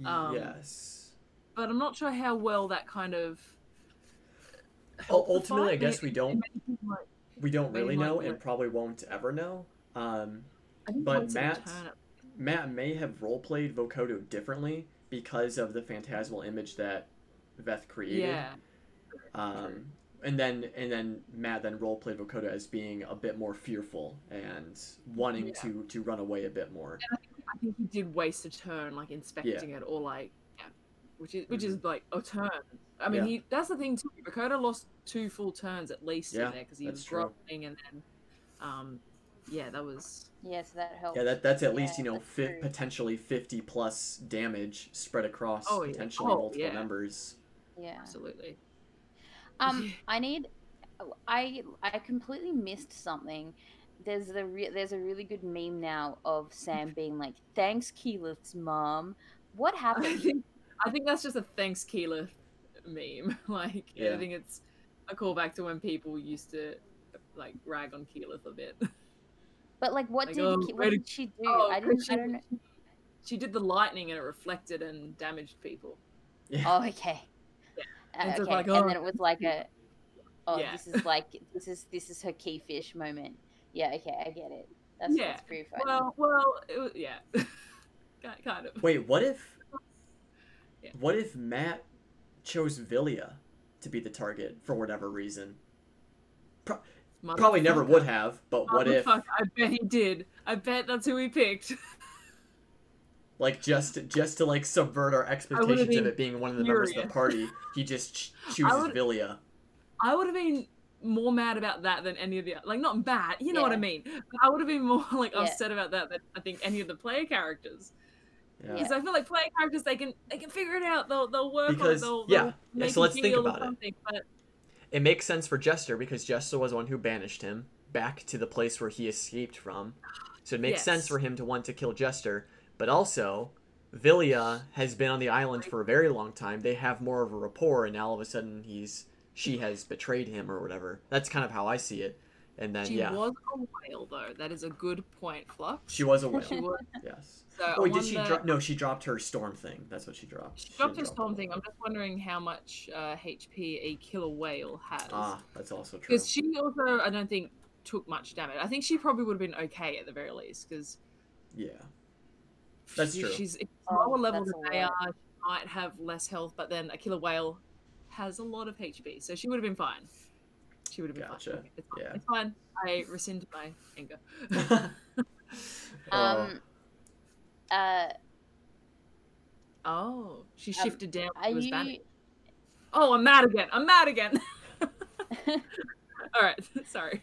Um, yes. But I'm not sure how well that kind of. Ul- ultimately, I guess It- we don't like- we don't really know be and probably won't ever know. Um, I think But Matt- turned it- Matt may have roleplayed Vokodo differently because of the phantasmal image that Veth created. Yeah. Um, and then and then Matt then roleplayed Vokodo as being a bit more fearful and wanting Yeah. to to run away a bit more. I think he did waste a turn, like inspecting it, or like, yeah, which is which is like a turn. I mean, Mm-hmm. Yeah. he that's the thing too. Vokodo lost two full turns at least Yeah, in there because he was rolling and then, um, yeah, that was yes that helps Yeah, that that's at least you know fi- potentially fifty plus damage spread across Oh, yeah. potentially Oh, multiple yeah. members. yeah absolutely. Um, I need. I I completely missed something. There's the re- there's a really good meme now of Sam being like, "Thanks, Keyleth's mom." What I happened? think I think that's just a thanks Keyleth meme. Like Yeah. I think it's a callback to when people used to like rag on Keyleth a bit. But like, what Like, did oh, what did- did she do? Oh, I didn't. I don't know. She did the lightning and it reflected and damaged people. Yeah. Oh, okay. Yeah. Uh, And okay, like, and oh. then it was like a. Oh, Yeah. this is like this is this is her key fish moment. Yeah, okay, I get it. That's, Yeah, that's pretty funny. Well, well, it was, yeah, Ki- kind of. Wait, what if? Yeah. What if Matt chose Vilya to be the target for whatever reason? Probably never would have, but oh, what if? I bet he did. I bet that's who he picked. Like just just to like subvert our expectations of it being one of the members of the party, he just ch- chooses would- Vilya. I would have been more mad about that than any of the like not mad, you know what I mean. But I would have been more like Yeah. upset about that than I think any of the player characters. Yeah. Because I feel like player characters they can they can figure it out. They'll they'll work Because- on it. They'll, yeah. they'll Yeah, make so let's think about it. But It makes sense for Jester because Jester was the one who banished him back to the place where he escaped from. So it makes sense for him to want to kill Jester, but also Vilya has been on the island for a very long time. They have more of a rapport and now all of a sudden he's she has betrayed him or whatever. That's kind of how I see it. And then she yeah, was a whale though. That is a good point, Flux. she was a whale. She was. yes. So I Oh, did she drop? No, she dropped her storm thing. That's what she dropped. She dropped her storm the thing. I'm just wondering how much uh, HP a killer whale has. Ah, that's also true. Because she also, I don't think, took much damage. I think she probably would have been okay at the very least. Because Yeah. That's she, true. She's it's Oh, lower level that's than they lot. are. She might have less health, but then a killer whale has a lot of HP, so she would have been fine. She would have been Gotcha. fine. It's fine. Yeah. It's fine. I rescind my anger. Oh, um, uh, Oh, she Um, shifted down. are She was you? banished. Oh, I'm mad again. I'm mad again. All right, sorry.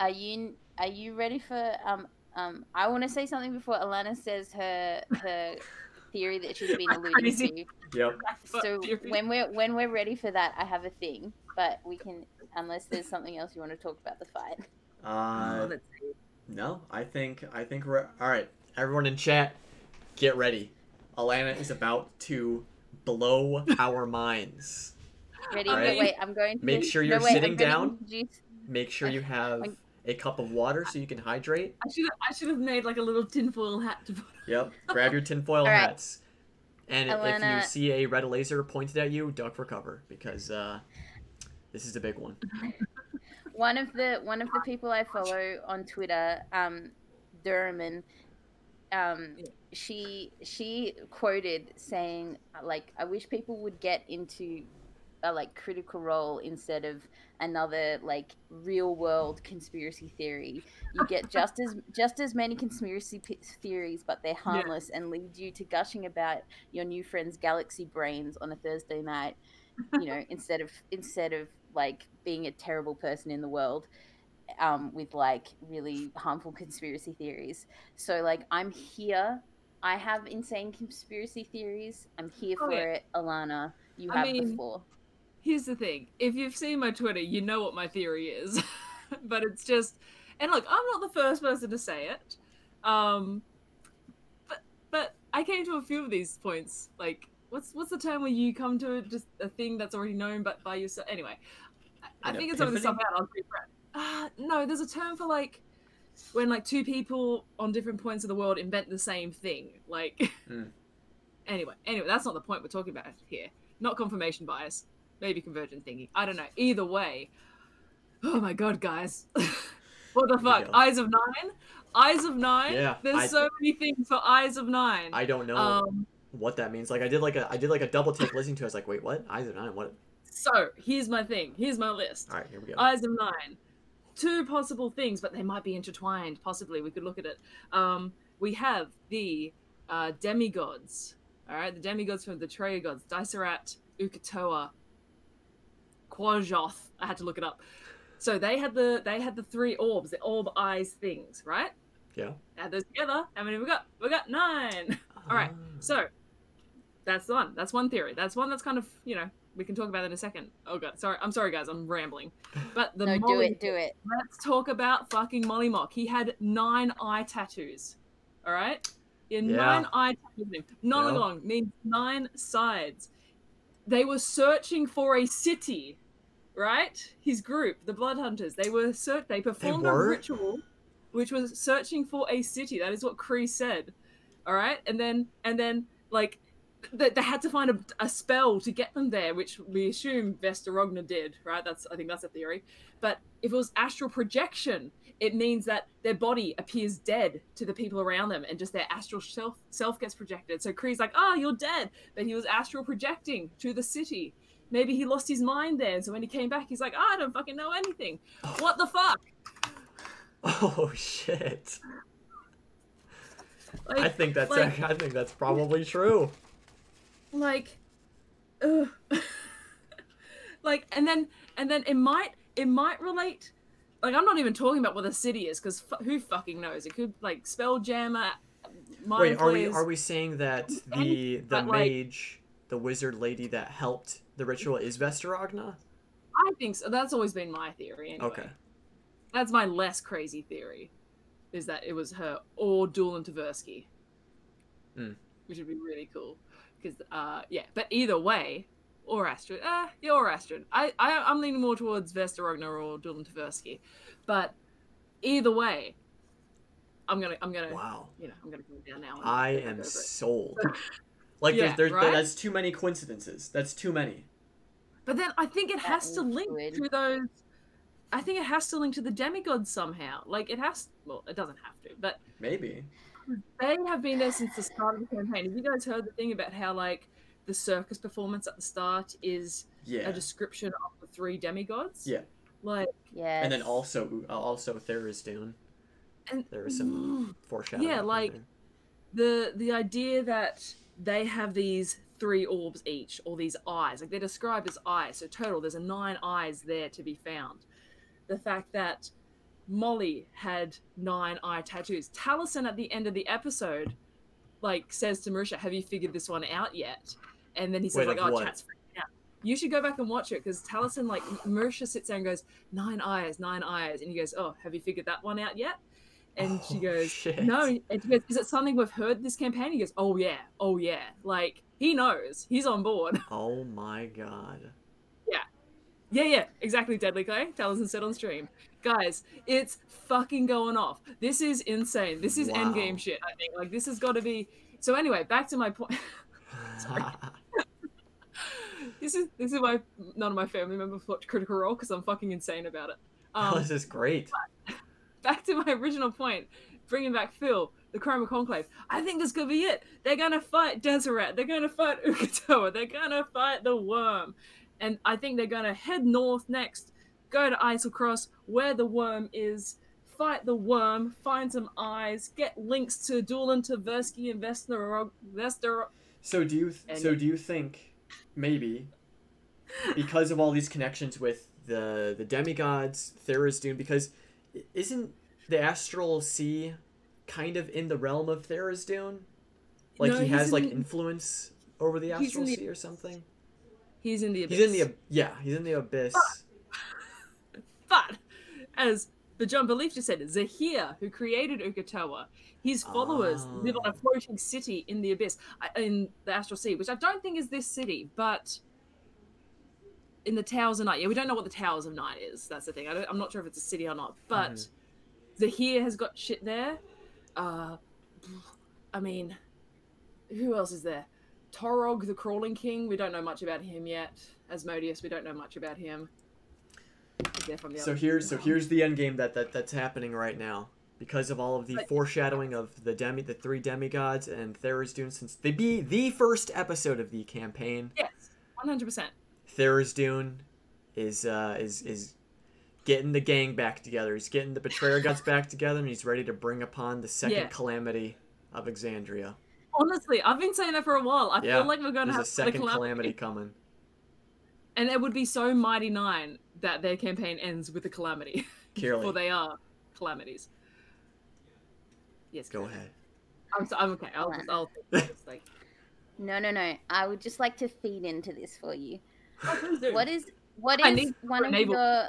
Are you are you ready for um um I want to say something before Alana says her her theory that she's been alluding Crazy. to. yep. So Theory. when we're when we're ready for that, I have a thing, but we can unless there's something else you want to talk about the fight. Uh, let's see. No, I think I think we're all right. Everyone in chat, get ready. Alana is about to blow our minds. Ready? All No, wait, I'm going to Make sure you're wait, sitting gonna down. Make sure you have a cup of water so you can hydrate. I should I should have made like a little tinfoil hat to put. Yep. Grab your tinfoil All right. hats. And if you see a red laser pointed at you, duck for cover because uh, this is the big one. one of the one of the people I follow on Twitter, um, Durman, um, Yeah. she she quoted saying like, "I wish people would get into a like critical role instead of another like real world conspiracy theory. You get just as just as many conspiracy p- theories, but they're harmless and lead you to gushing about your new friend's galaxy brains on a Thursday night. You know, instead of instead of like being a terrible person in the world um, with like really harmful conspiracy theories. So like I'm here. I have insane conspiracy theories. I'm here Oh, for yeah. it, Alana. You I have mean- before. Here's the thing: if you've seen my Twitter, you know what my theory is. but it's just, and look, I'm not the first person to say it. Um, but but I came to a few of these points. Like, what's what's the term where you come to just a thing that's already known, but by yourself? Anyway, I, I An figured some of this stuff epiphany? out. I was Ah, no, there's a term for like when like two people on different points of the world invent the same thing. Like, Mm. anyway, anyway, that's not the point we're talking about here. Not confirmation bias, maybe convergent thinking. I don't know. Either way, oh my god, guys, what the fuck? Eyes of Nine, Eyes of Nine. Yeah, there's I- so many things for Eyes of Nine. I don't know um, what that means. Like I did like a I did like a double take listening to. it. I was like, wait, what? Eyes of nine. What? so here's my thing. Here's my list. All right, here we go. Eyes of Nine. Two possible things, but they might be intertwined. Possibly, we could look at it. Um, we have the uh, demigods. All right, the demigods from the Treya gods: Desirat, Ukotoa, Quajath. I had to look it up. So they had the they had the three orbs, the orb eyes things, right? Yeah. Add those together. How many we got? We got nine. All right. Ah. So that's the one. That's one theory. That's one that's kind of you know we can talk about that in a second. Oh god, sorry. I'm sorry guys. I'm rambling. But the no, do it, do it. Let's talk about fucking Mollymauk. He had nine eye tattoos. All right. He had Yeah. nine eye tattoos. on. Nine Yeah. long means nine sides. They were searching for a city, right? His group, the Blood Hunters. They were search. They performed a ritual. which was searching for a city. That is what Cree said. All right, and then and then like they, they had to find a, a spell to get them there, which we assume Vess DeRogna did. Right? That's I think that's a theory. But if it was astral projection, it means that their body appears dead to the people around them, and just their astral self self gets projected. So Cree's like, "Oh, you're dead," but he was astral projecting to the city. Maybe he lost his mind there, so when he came back, he's like, oh, "I don't fucking know anything. What the fuck?" Oh shit. Like, I think that's like- I think that's probably true. Like ugh. like and then and then it might it might relate like i'm not even talking about what the city is because f- who fucking knows it could like spelljammer mind Wait, are we are we saying that the the but, like- mage, the wizard lady that helped the ritual is Vess DeRogna? i think so that's always been my theory anyway. Okay. that's my less crazy theory is that it was her or Dulan Tversky. Mm. Which would be really cool. Because, uh, yeah, but either way, or Astrid. Uh, yeah, or Astrid. I, I, I'm leaning more towards Vess DeRogna or Dulan Tversky. But either way, I'm gonna, I'm gonna, Wow. you know, I'm gonna go down now. I am sold. Like Yeah, there's, there's right? that's too many coincidences. That's too many. But then I think it That has to link good. to those. I think it has to link to the demigods somehow. Like it has. Well, it doesn't have to, but Maybe. They have been there since the start of the campaign. Have you guys heard the thing about how like the circus performance at the start is Yeah. a description of the three demigods? Yeah. Like Yeah. And then also also Tharizdun. and There was some mm. foreshadowing. Yeah, like- there. the the idea that they have these three orbs each or these eyes like they're described as eyes so total there's a nine eyes there to be found the fact that molly had nine eye tattoos. Taliesin at the end of the episode like says to marisha have you figured this one out yet? And then he says Wait, like oh what? chat's freaking out. You should go back and watch it because taliesin like marisha sits there and goes nine eyes nine eyes. And he goes oh have you figured that one out yet? And oh, she Oh, goes shit. no. And she goes, is it something we've heard this campaign? He goes oh yeah oh yeah. Like he knows. He's on board. Oh my god. Yeah, yeah yeah. Exactly deadly clay taliesin said on stream guys it's fucking going off this is insane this is Wow. endgame shit i think like this has got to be so anyway back to my point this is this is why none of my family members watch critical role because i'm fucking insane about it um, this is great. back to my original point, bringing back Phil, the Chroma Conclave. I think this could be it. They're gonna fight Desirat. They're gonna fight Ukotoa. They're gonna fight the Worm, and I think they're gonna head north next, go to Eiselcross, where the Worm is, fight the Worm, find some eyes, get links to Dulan Tversky and Vester. Vester. So do you And- so do you think maybe because of all these connections with the the demigods, Tharizdun? because isn't the astral sea kind of in the realm of Tharizdun? Like No, he he's has like in- influence over the He's in astral the- sea or something. He's in the abyss. He's in the ab- yeah, he's in the abyss. But as the John Belief just said, Zahir, who created Ukotoa, his followers live on a Ah. floating city in the abyss, uh, in the Astral Sea, which I don't think is this city, but in the Towers of Night. Yeah, we don't know what the Towers of Night is. That's the thing. I don't, I'm not sure if it's a city or not. But Mhm. Zahir has got shit there. Uh, I mean, who else is there? Torog, the Crawling King. We don't know much about him yet. Asmodeus, we don't know much about him. He's there from the So here's so here's the end game that, that that's happening right now because of all of the But- foreshadowing of the demi the three demigods and Tharizdun since they be the first episode of the campaign. Yes, one hundred percent. Tharizdun is uh is is getting the gang back together. He's getting the betrayer gods back together and he's ready to bring upon the second Yeah. calamity of Exandria. Honestly, I've been saying that for a while. I Yeah, feel like we're going to There's have a second the calamity coming. And it would be so mighty nine that their campaign ends with a calamity, Kirli, for they are calamities. Yes, go ahead. I'm, so, I'm okay. I'll just, I'll just like. No, no, no. I would just like to feed into this for you. Oh, please do. What is what I is need one of enable- your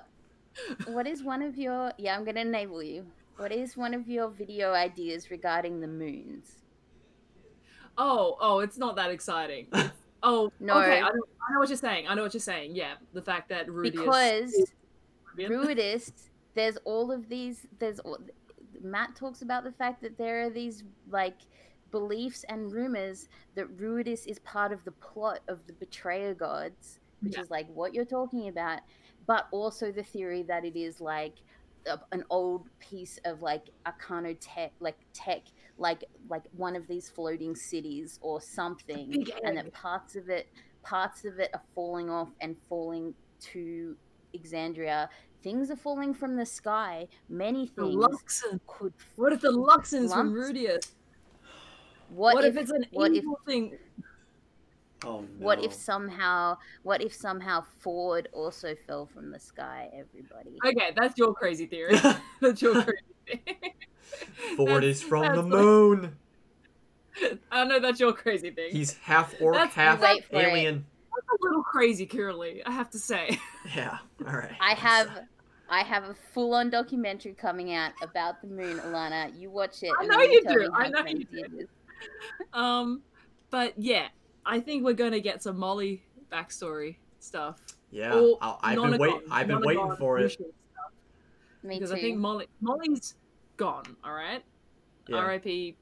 what is one of your yeah, I'm gonna enable you. What is one of your video ideas regarding the moons? Oh, oh, it's not that exciting. Oh, No. Okay, I know, I know what you're saying. I know what you're saying. Yeah, the fact that Ruidus Because is Rudian. There's all of these there's all, Matt talks about the fact that there are these like beliefs and rumors that Ruidus is part of the plot of the betrayer gods, which Yeah. is like what you're talking about, but also the theory that it is like a, an old piece of like arcano tech, like tech, like like one of these floating cities or something, and that parts of it parts of it are falling off and falling to Exandria. Things are falling from the sky. Many The things Luxon. could. What if the Luxon's from Lumps? Ruidus? What, What, if, if, it's an what if- evil thing? Oh no. What if somehow? What if somehow Fjord also fell from the sky? Everybody. Okay, that's your crazy theory. that's your crazy theory. Fjord That's- is from the that's like- moon. I know that's your crazy thing. He's half orc, That's- half Wait alien. That's a little crazy, Curly. I have to say. Yeah. All right. I have. I have a full-on documentary coming out about the moon, Alana. You watch it. I know you do. I know you do. Um, but yeah, I think we're gonna get some Molly backstory stuff. Yeah. Or I- I've been wait. Nonagon- I've been waiting for it. mission stuff, Me because too. I think Molly Molly's gone. All right. Yeah. R.I.P.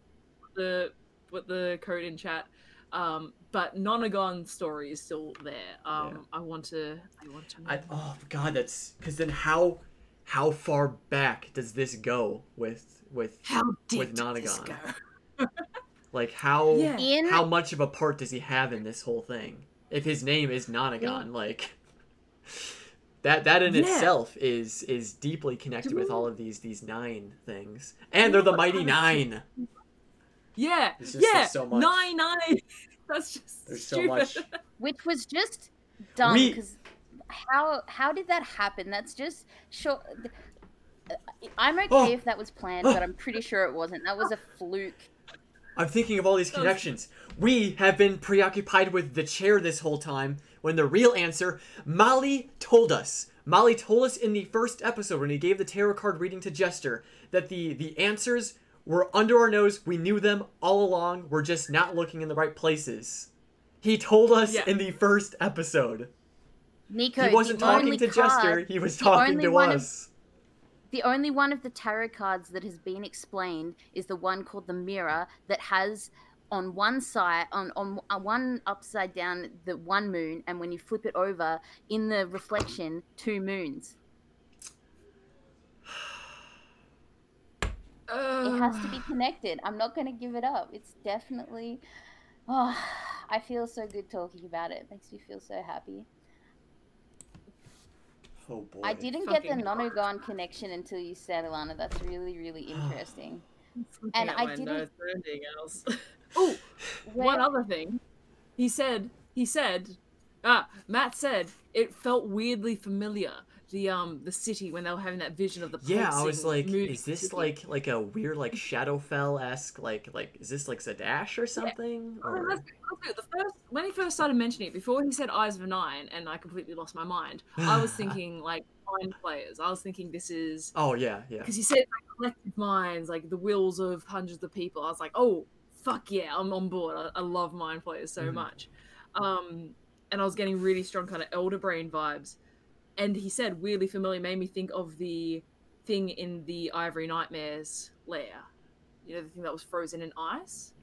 The put the code in chat. Um, but Nonagon story is still there. Um, Yeah. I want to. I want to. Know. I, oh god, that's because then how how far back does this go with with How deep with did this Nonagon. go? like how Yeah. In how much of a part does he have in this whole thing? If his name is Nonagon, like that that in Yeah. itself is is deeply connected Do with all of these these nine things, and they're the mighty nine. Yeah, yeah, so much. nine nine. That's just There's so much. which was just dumb We- because how how did that happen? That's just sure. I'm okay Oh. if that was planned, but oh. I'm pretty sure it wasn't. That was a fluke. I'm thinking of all these connections. We have been preoccupied with the chair this whole time, when the real answer, Molly told us. Molly told us in the first episode when he gave the tarot card reading to Jester that the the answers were under our nose. We knew them all along. We're just not looking in the right places. He told us Yeah. in the first episode. Nico, He wasn't talking to card, Jester. He was talking to one of- us. The only one of the tarot cards that has been explained is the one called the Mirror that has on one side on on uh, one upside down the one moon and when you flip it over in the reflection two moons. It has to be connected. I'm not going to give it up. It's definitely Oh, I feel so good talking about it. It makes me feel so happy. Oh boy. I didn't Fucking get the Nonagon connection until you said Alana. That's really, really interesting. And Looking I didn't- notes for anything oh, one other thing. He said. He said. Ah, Matt said it felt weirdly familiar. The um the city when they were having that vision of the Yeah, I was like, is this city. like like a weird like Shadowfell esque like like is this like Zadash or something? Oh, Or... that's, that's it. The first when he first started mentioning it, before he said Eyes of a Nine, and I completely lost my mind. I was thinking like mind flayers. I was thinking this is Oh yeah, yeah. because he said like collective minds, like the wills of hundreds of people. I was like, oh fuck yeah, I'm on board. I, I love mind flayers so Mhm. much. Um, and I was getting really strong kind of elder brain vibes. And he said weirdly familiar made me think of the thing in the Ivory Nightmares lair. You know, the thing that was frozen in ice.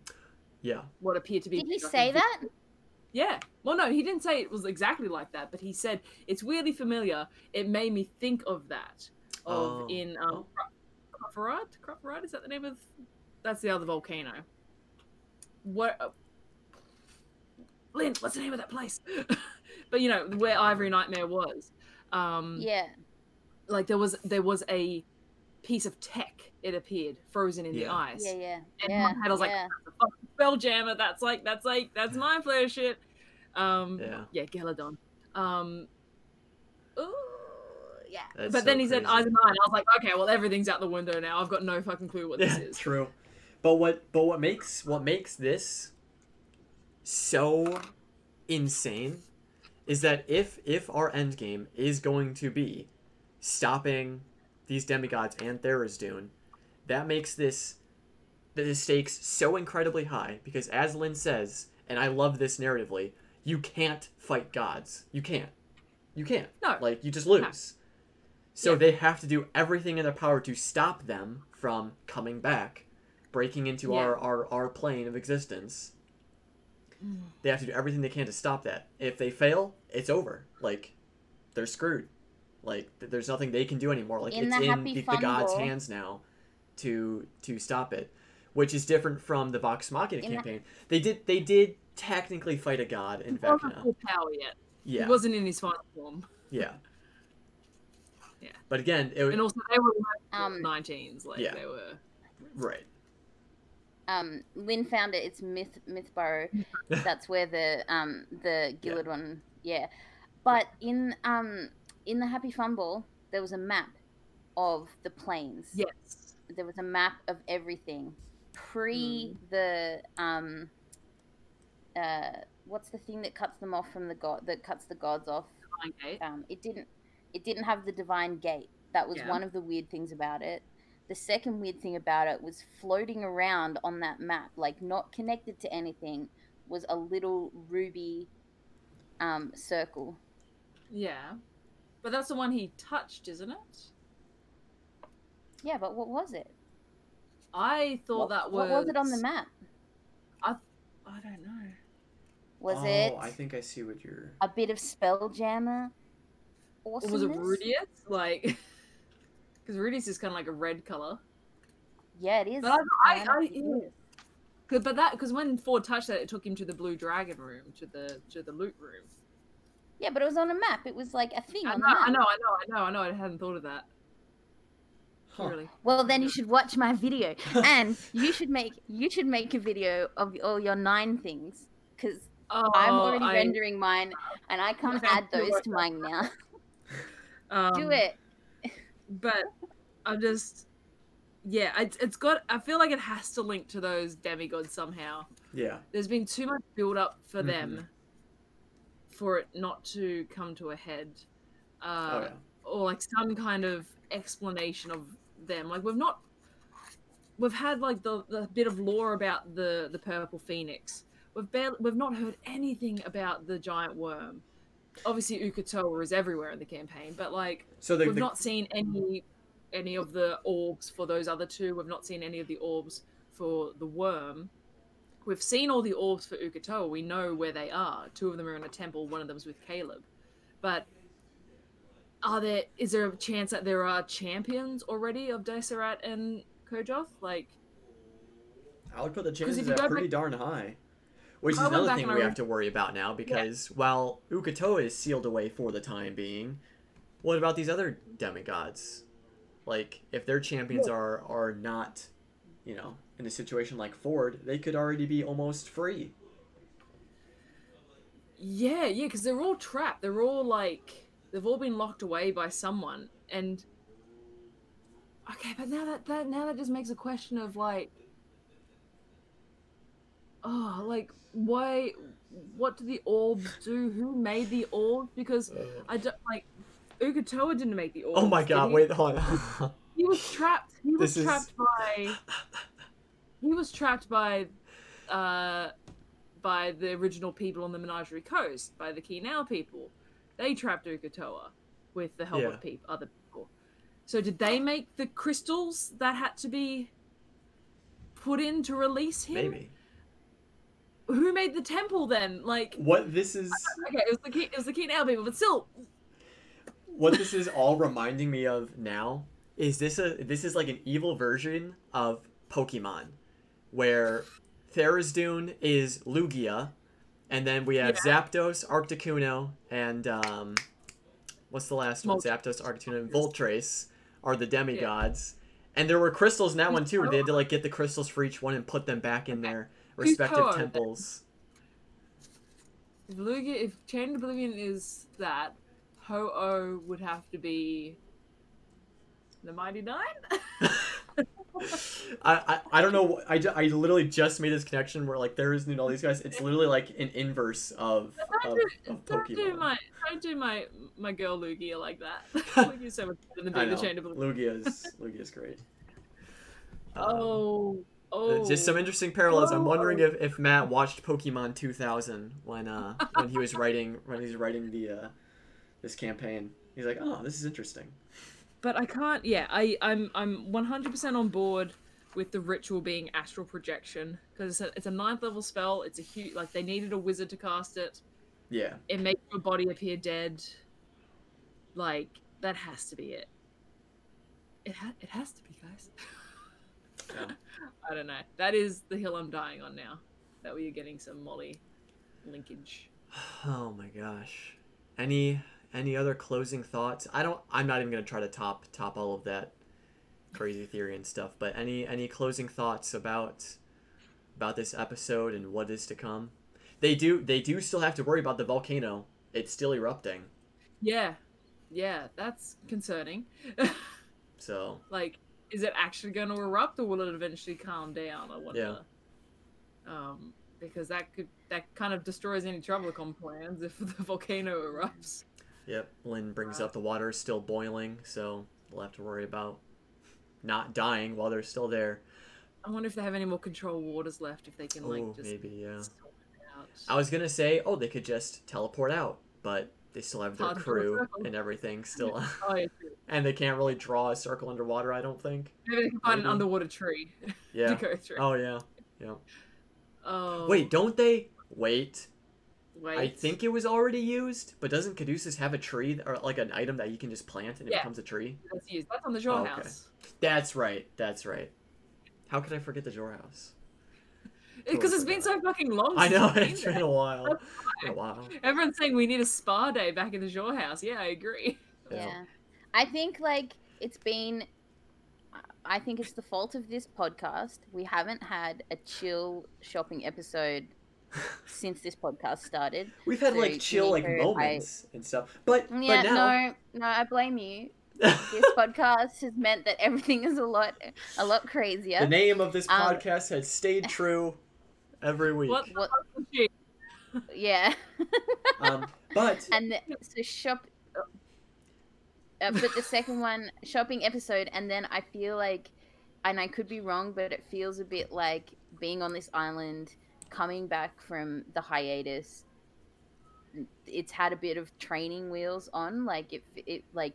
Yeah. What appeared to be. Did he say that? yeah. Well, no, he didn't say it was exactly like that, but he said it's weirdly familiar. It made me think of that. Of Oh. in um, Cropperad. Cropperad is that the name of? That's the other volcano. What? Uh, Lynn, what's the name of that place? but you know where Ivory Nightmare was. Um, Yeah. Like there was there was a piece of tech. It appeared frozen in the ice. Yeah, yeah. And yeah, my head, I was like, yeah. that's a fucking spelljammer. That's like, that's like, that's mind flayer shit. Um, Yeah. yeah, Geladon. Um, ooh, yeah. That's but then so he said crazy. eyes and nine. I was like, okay, well, everything's out the window now. I've got no fucking clue what this is. true. But what but what makes what makes this so insane is that if if our end game is going to be stopping these demigods and Tharizdun, that makes this the stakes so incredibly high because as Lynn says, and I love this narratively, you can't fight gods. You can't. You can't. No. Like you just lose. So Yeah. they have to do everything in their power to stop them from coming back, breaking into Yeah. our, our, our plane of existence. They have to do everything they can to stop that. If they fail, it's over. Like, they're screwed. Like, th- there's nothing they can do anymore. Like, In it's the in the, the gods' Ball- hands now to to stop it, which is different from the Vox Machina In the- campaign. They did they did technically fight a god in He Vecna. full power yet. Yeah, He wasn't in his final form. yeah, Yeah. But again, it was And also, they were like Um, 19s. Like, Yeah. they were. right. Um, Lynn found it. It's Myth Mythborough. That's where the um the Gillard one. Yeah, but in um in the Happy Fumble, there was a map of the planes. Yes. There was a map of everything pre the um uh what's the thing that cuts them off from the god that cuts the gods off um, it didn't it didn't have the divine gate that was Yeah. one of the weird things about it the second weird thing about it was floating around on that map like not connected to anything was a little ruby um, circle Yeah. But that's the one he touched, isn't it? yeah but what was it I thought what, that was. what was it on the map I I don't know. was oh, it I think I see what you're. a bit of spelljammer Or was it awesomeness? Ruidus? Like. Because Ruidus is kind of like a red color. yeah it is But I, I, I yeah. But that because when Fjord touched that, it took him to the blue dragon room, to the to the loot room. yeah but it was on a map it was like a thing I on know, the map I know, I know, I know, I know. I hadn't thought of that. Huh. Really. Well, then you should watch my video, and you should make you should make a video of all your nine things because Oh, I'm already I, rendering mine, and I can't Okay, add those to mine now. Um, Do it. But I'm just. Yeah, it's, it's got. I feel like it has to link to those demigods somehow. Yeah. There's been too much build up for Mhm. them for it not to come to a head. Uh, oh yeah. or like some kind of explanation of them. Like we've not we've had like the, the bit of lore about the the purple phoenix. We've barely, we've not heard anything about the giant worm. Obviously, Ukotoa is everywhere in the campaign, but like So the, we've the not seen any any of the orbs for those other two. We've not seen any of the orbs for the worm. We've seen all the orbs for Ukotoa. We know where they are. Two of them are in a temple. One of them's with Caleb. But are there? Is there a chance that there are champions already of Desirat and Quajath? Like, I would put the chances at pretty back- darn high. Which is another thing we have to worry about now because while Ukotoa is sealed away for the time being, what about these other demigods? Like if their champions are are not, you know, in a situation like Fjord, they could already be almost free. yeah, yeah, because they're all trapped. They're all like they've all been locked away by someone. And okay, but now that that now that just makes a question of like, oh, like why? What do the orbs do? Who made the orbs? Because I don't like. Ukotoa didn't make the orbs. Oh my god, he? wait, hold on. He was trapped. He was This is- trapped by. He was trapped by, uh, by the original people on the Menagerie Coast, by the Ki'Nau people. They trapped Ukotoa with the help Yeah. of peop- other people. So did they make the crystals that had to be put in to release him? Maybe. Who made the temple then? Like, What this is okay, it was the Ki- it was the Ki'Nau people, but still, what this is all reminding me of now is this a this is like an evil version of Pokemon, where Tharizdun is Lugia, and then we have Zapdos, Articuno, and um, what's the last one? Zapdos, Articuno, and Moltres are the demigods. And there were crystals in that one too, where they had to like get the crystals for each one and put them back in Who's respective temples. if Lugia, if Chain of Oblivion is that, Ho-Oh would have to be the Mighty Nein. I, I, I don't know. I, I literally just made this connection where like there isn't all these guys. It's literally like an inverse of of, do, of don't do my don't do my my girl Lugia like that. Lugia's so much better than being the Chain of Oblivion. Lugia's Lugia's great. Um, Oh, oh. Just some interesting parallels. I'm Oh. wondering if, if Matt watched Pokemon 2000 when uh when he was writing when he was writing the uh this campaign. He's like, oh, this is interesting. but I can't. Yeah, I I'm I'm 100% on board with the ritual being astral projection because it's a, it's a ninth level spell. It's a huge like they needed a wizard to cast it. Yeah. It makes your body appear dead. Like that has to be it. It ha- it has to be, guys. Yeah. I don't know. That is the hill I'm dying on now. That we are getting some Molly linkage. Oh my gosh. Any any other closing thoughts? I don't I'm not even gonna try to top top all of that crazy theory and stuff, but any any closing thoughts about about this episode and what is to come? They do they do still have to worry about the volcano. It's still erupting. Yeah, yeah, that's concerning. So like, is it actually going to erupt, or will it eventually calm down? I wonder. Um, because that could that kind of destroys any TravelerCon plans if the volcano erupts. Yep, Lynn brings up the water is still boiling, so we'll have to worry about not dying while they're still there. I wonder if they have any more control waters left. If they can like Oh, just maybe yeah. I was gonna say, oh, they could just teleport out, but they still have their Hard to draw a crew and everything still, Oh yeah, and they can't really draw a circle underwater. I don't think. maybe they can find Maybe. an underwater tree Yeah. to go through. Oh yeah. Yeah. Oh, Wait, don't they? Wait. wait. I think it was already used, but doesn't Caduceus have a tree or like an item that you can just plant and it Yeah. becomes a tree? that's used. That's on the shore Oh, okay. house. That's right. That's right. How could I forget the Xhorhaus? Because it's been so fucking long. I since know I've been it's there. been a while. That's Been a while. Everyone's saying we need a spa day back in the Xhorhaus. Yeah, I agree. Yeah. I think like it's been I think it's the fault of this podcast. We haven't had a chill shopping episode since this podcast started. We've had So, like chill like Nico, I- moments and stuff, but Yeah, but now no, no, I blame you. This podcast has meant that everything is a lot a lot crazier. the name of this Um, podcast has stayed true every week. What What- fuck was she? Yeah. Um, but and the, so shop uh, but the second one shopping episode and then i feel like and i could be wrong but it feels a bit like being on this island coming back from the hiatus it's had a bit of training wheels on like it, it like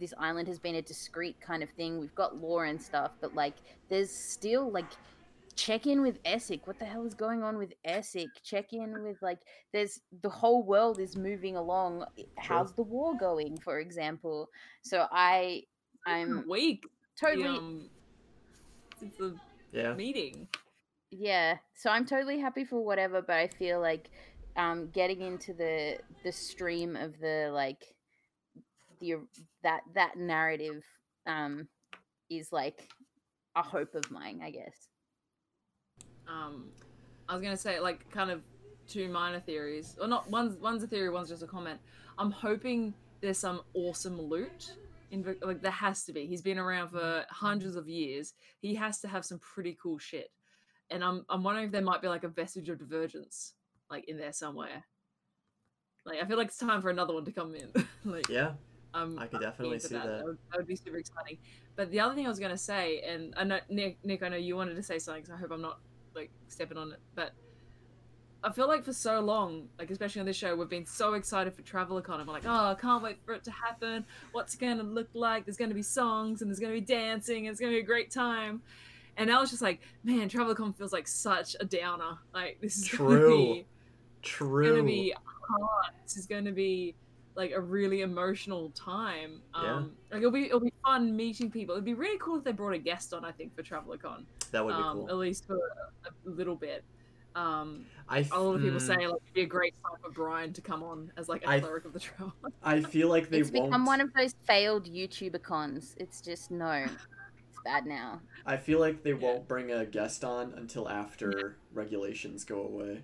this island has been a discreet kind of thing we've got lore and stuff but like there's still like check in with Essek. What the hell is going on with Essek? Check in with like there's the whole world is moving along. How's the war going, for example? So I I'm week. The, totally um, since the yeah, meeting. yeah. So I'm totally happy for whatever, but I feel like um getting into the the stream of the like the that that narrative um is like a hope of mine, I guess. Um, I was gonna say like kind of two minor theories, or not. One's one's a theory, one's just a comment. I'm hoping there's some awesome loot. In, like there has to be. He's been around for hundreds of years. He has to have some pretty cool shit. And I'm I'm wondering if there might be like a vestige of divergence, like in there somewhere. Like I feel like it's time for another one to come in. like yeah, um, I could definitely see that. that. would, that would be super exciting. But the other thing I was going to say, and I know Nick, Nick, I know you wanted to say something, so I hope I'm not like stepping on it. But I feel like for so long, like especially on this show, we've been so excited for TravelerCon. and we're like, oh, I can't wait for it to happen. What's it going to look like? There's going to be songs and there's going to be dancing and it's going to be a great time. And now it's just like, man, TravelerCon feels like such a downer. Like this is going to True. be true. gonna be hard. This is gonna be like a really emotional time. Yeah. Um, like it'll be it'll be fun meeting people. It'd be really cool if they brought a guest on. I think for TravelerCon, that would be um, cool. at least for a, a little bit. Um, I a lot of people mm, say like it'd be a great time for Brian to come on as like a I- cleric of the trial. I feel like they it's won't. become one of those failed YouTuber cons. It's just no. It's bad now. I feel like they won't bring a guest on until after regulations go away.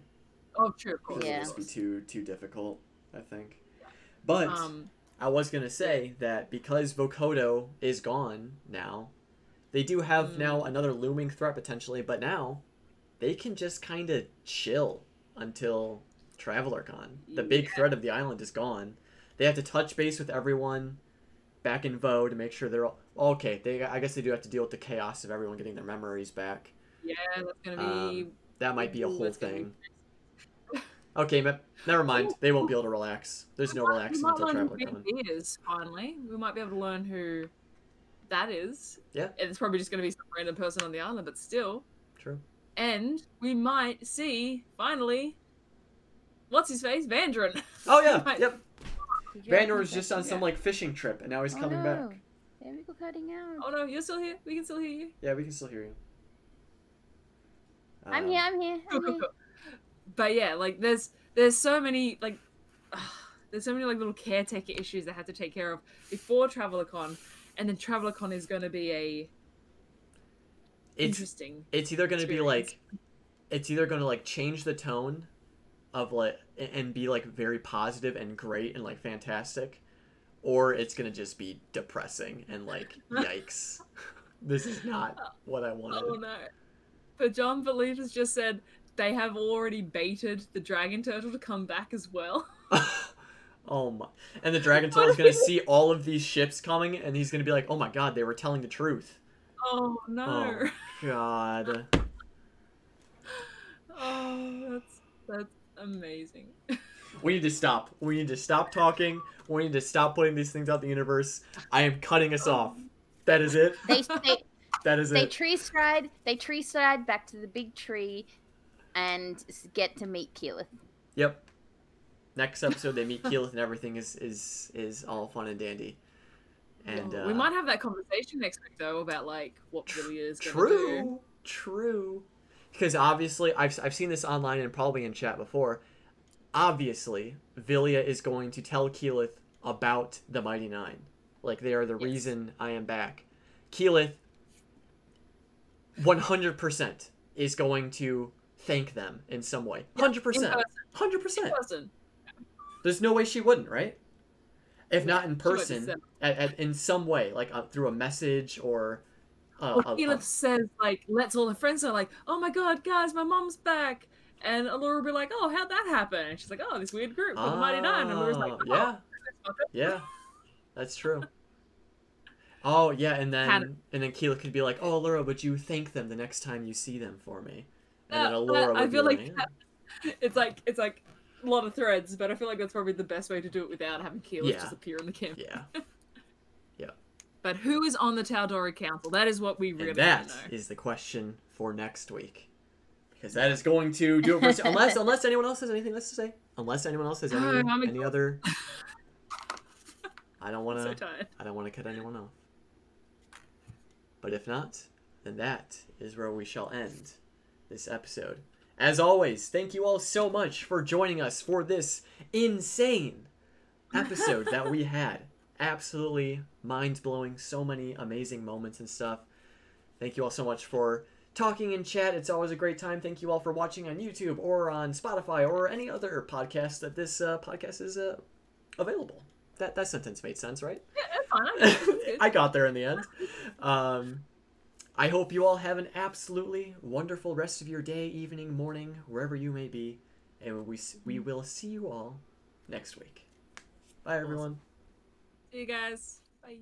oh, true, of course. Because Yeah. it'll just be too too difficult. I think. But Um, I was gonna say that because Vokodo is gone now, they do have Mm. now another looming threat potentially. But now, they can just kind of chill until TravelerCon. The big threat of the island is gone. They have to touch base with everyone back in Vo to make sure they're all okay. They I guess they do have to deal with the chaos of everyone getting their memories back. yeah, that's gonna be. That might be a whole be thing. Okay, me- never mind. They won't be able to relax. There's no relaxing until TravelerCon. Ben is finally. We might be able to learn who that is. Yeah. And it's probably just going to be some random person on the island, but still. True. And we might see finally, what's his face, Vandren. Oh yeah. Might- Yep. Did you was just on second? some like fishing trip, and now he's Oh, coming no. back. There we go, cutting out. Oh no, you're still here. We can still hear you. Yeah, we can still hear you. I'm Um, here. I'm here. Cool, I'm cool, here. cool. But yeah, like there's there's so many like there's so many like little caretaker issues they had to take care of before TravelerCon, and then TravelerCon is going to be a It's interesting. it's either gonna be like, it's either gonna like change the tone, of like and be like very positive and great and like fantastic, or it's gonna just be depressing and like yikes. this is not what I wanted. Oh no! But John Believe has just said they have already baited the dragon turtle to come back as well. oh my! And the dragon turtle's gonna see all of these ships coming, and he's gonna be like, "Oh my god, they were telling the truth." Oh, oh no! Oh god. Oh, that's that's amazing. We need to stop. We need to stop talking. We need to stop putting these things out the universe. I am cutting us oh. off. That is it. They they That is they it. tree stride. They tree stride back to the big tree, and get to meet Keyleth. Yep next episode they meet Keyleth and everything is is is all fun and dandy. And well, uh, we might have that conversation next week though about like what tr- is true, do. true. Because obviously, I've, I've seen this online and probably in chat before. Obviously, Vilya is going to tell Keyleth about the Mighty Nein. Like, they are the yes. reason I am back. Keyleth, 100%, is going to thank them in some way. 100%. 100%. There's no way she wouldn't, right? If not in person, at, at, in some way, like uh, through a message or. Uh, Well, a- Keyleth says like lets all her friends know like, oh my god, guys, my mom's back. And Allura will be like, oh, how'd that happen? And she's like, oh, this weird group called the Mighty Nein. And Allura's like, Ah, oh, yeah, yeah, that's true. Oh yeah, and then Had- and then Keyleth could be like, "Oh, Allura, would you thank them the next time you see them for me?" And then Uh, Allura uh, would I be feel like, it's like it's like lot of threads, but I feel like that's probably the best way to do it without having Keyleth Yeah. just appear in the camp. "Yeah." Yeah. But who is on the Tal'Dorei Council? That is what we really And that know. is the question for next week, because that is going to do it for unless unless anyone else has anything else to say. Unless anyone else has oh, any I'm any other. I don't want I'm so. I don't want to cut anyone off. But if not, then that is where we shall end this episode. As always, thank you all so much for joining us for this insane episode that we had. Absolutely mind blowing, so many amazing moments and stuff. Thank you all so much for talking in chat. It's always a great time. Thank you all for watching on YouTube or on Spotify or any other podcast that this uh, podcast is uh, available. That that sentence made sense, right? Yeah, that's fine. I think that's good. I got there in the end. Um, I hope you all have an absolutely wonderful rest of your day, evening, morning, wherever you may be, and we we will see you all next week. Bye, everyone. See you guys. Bye.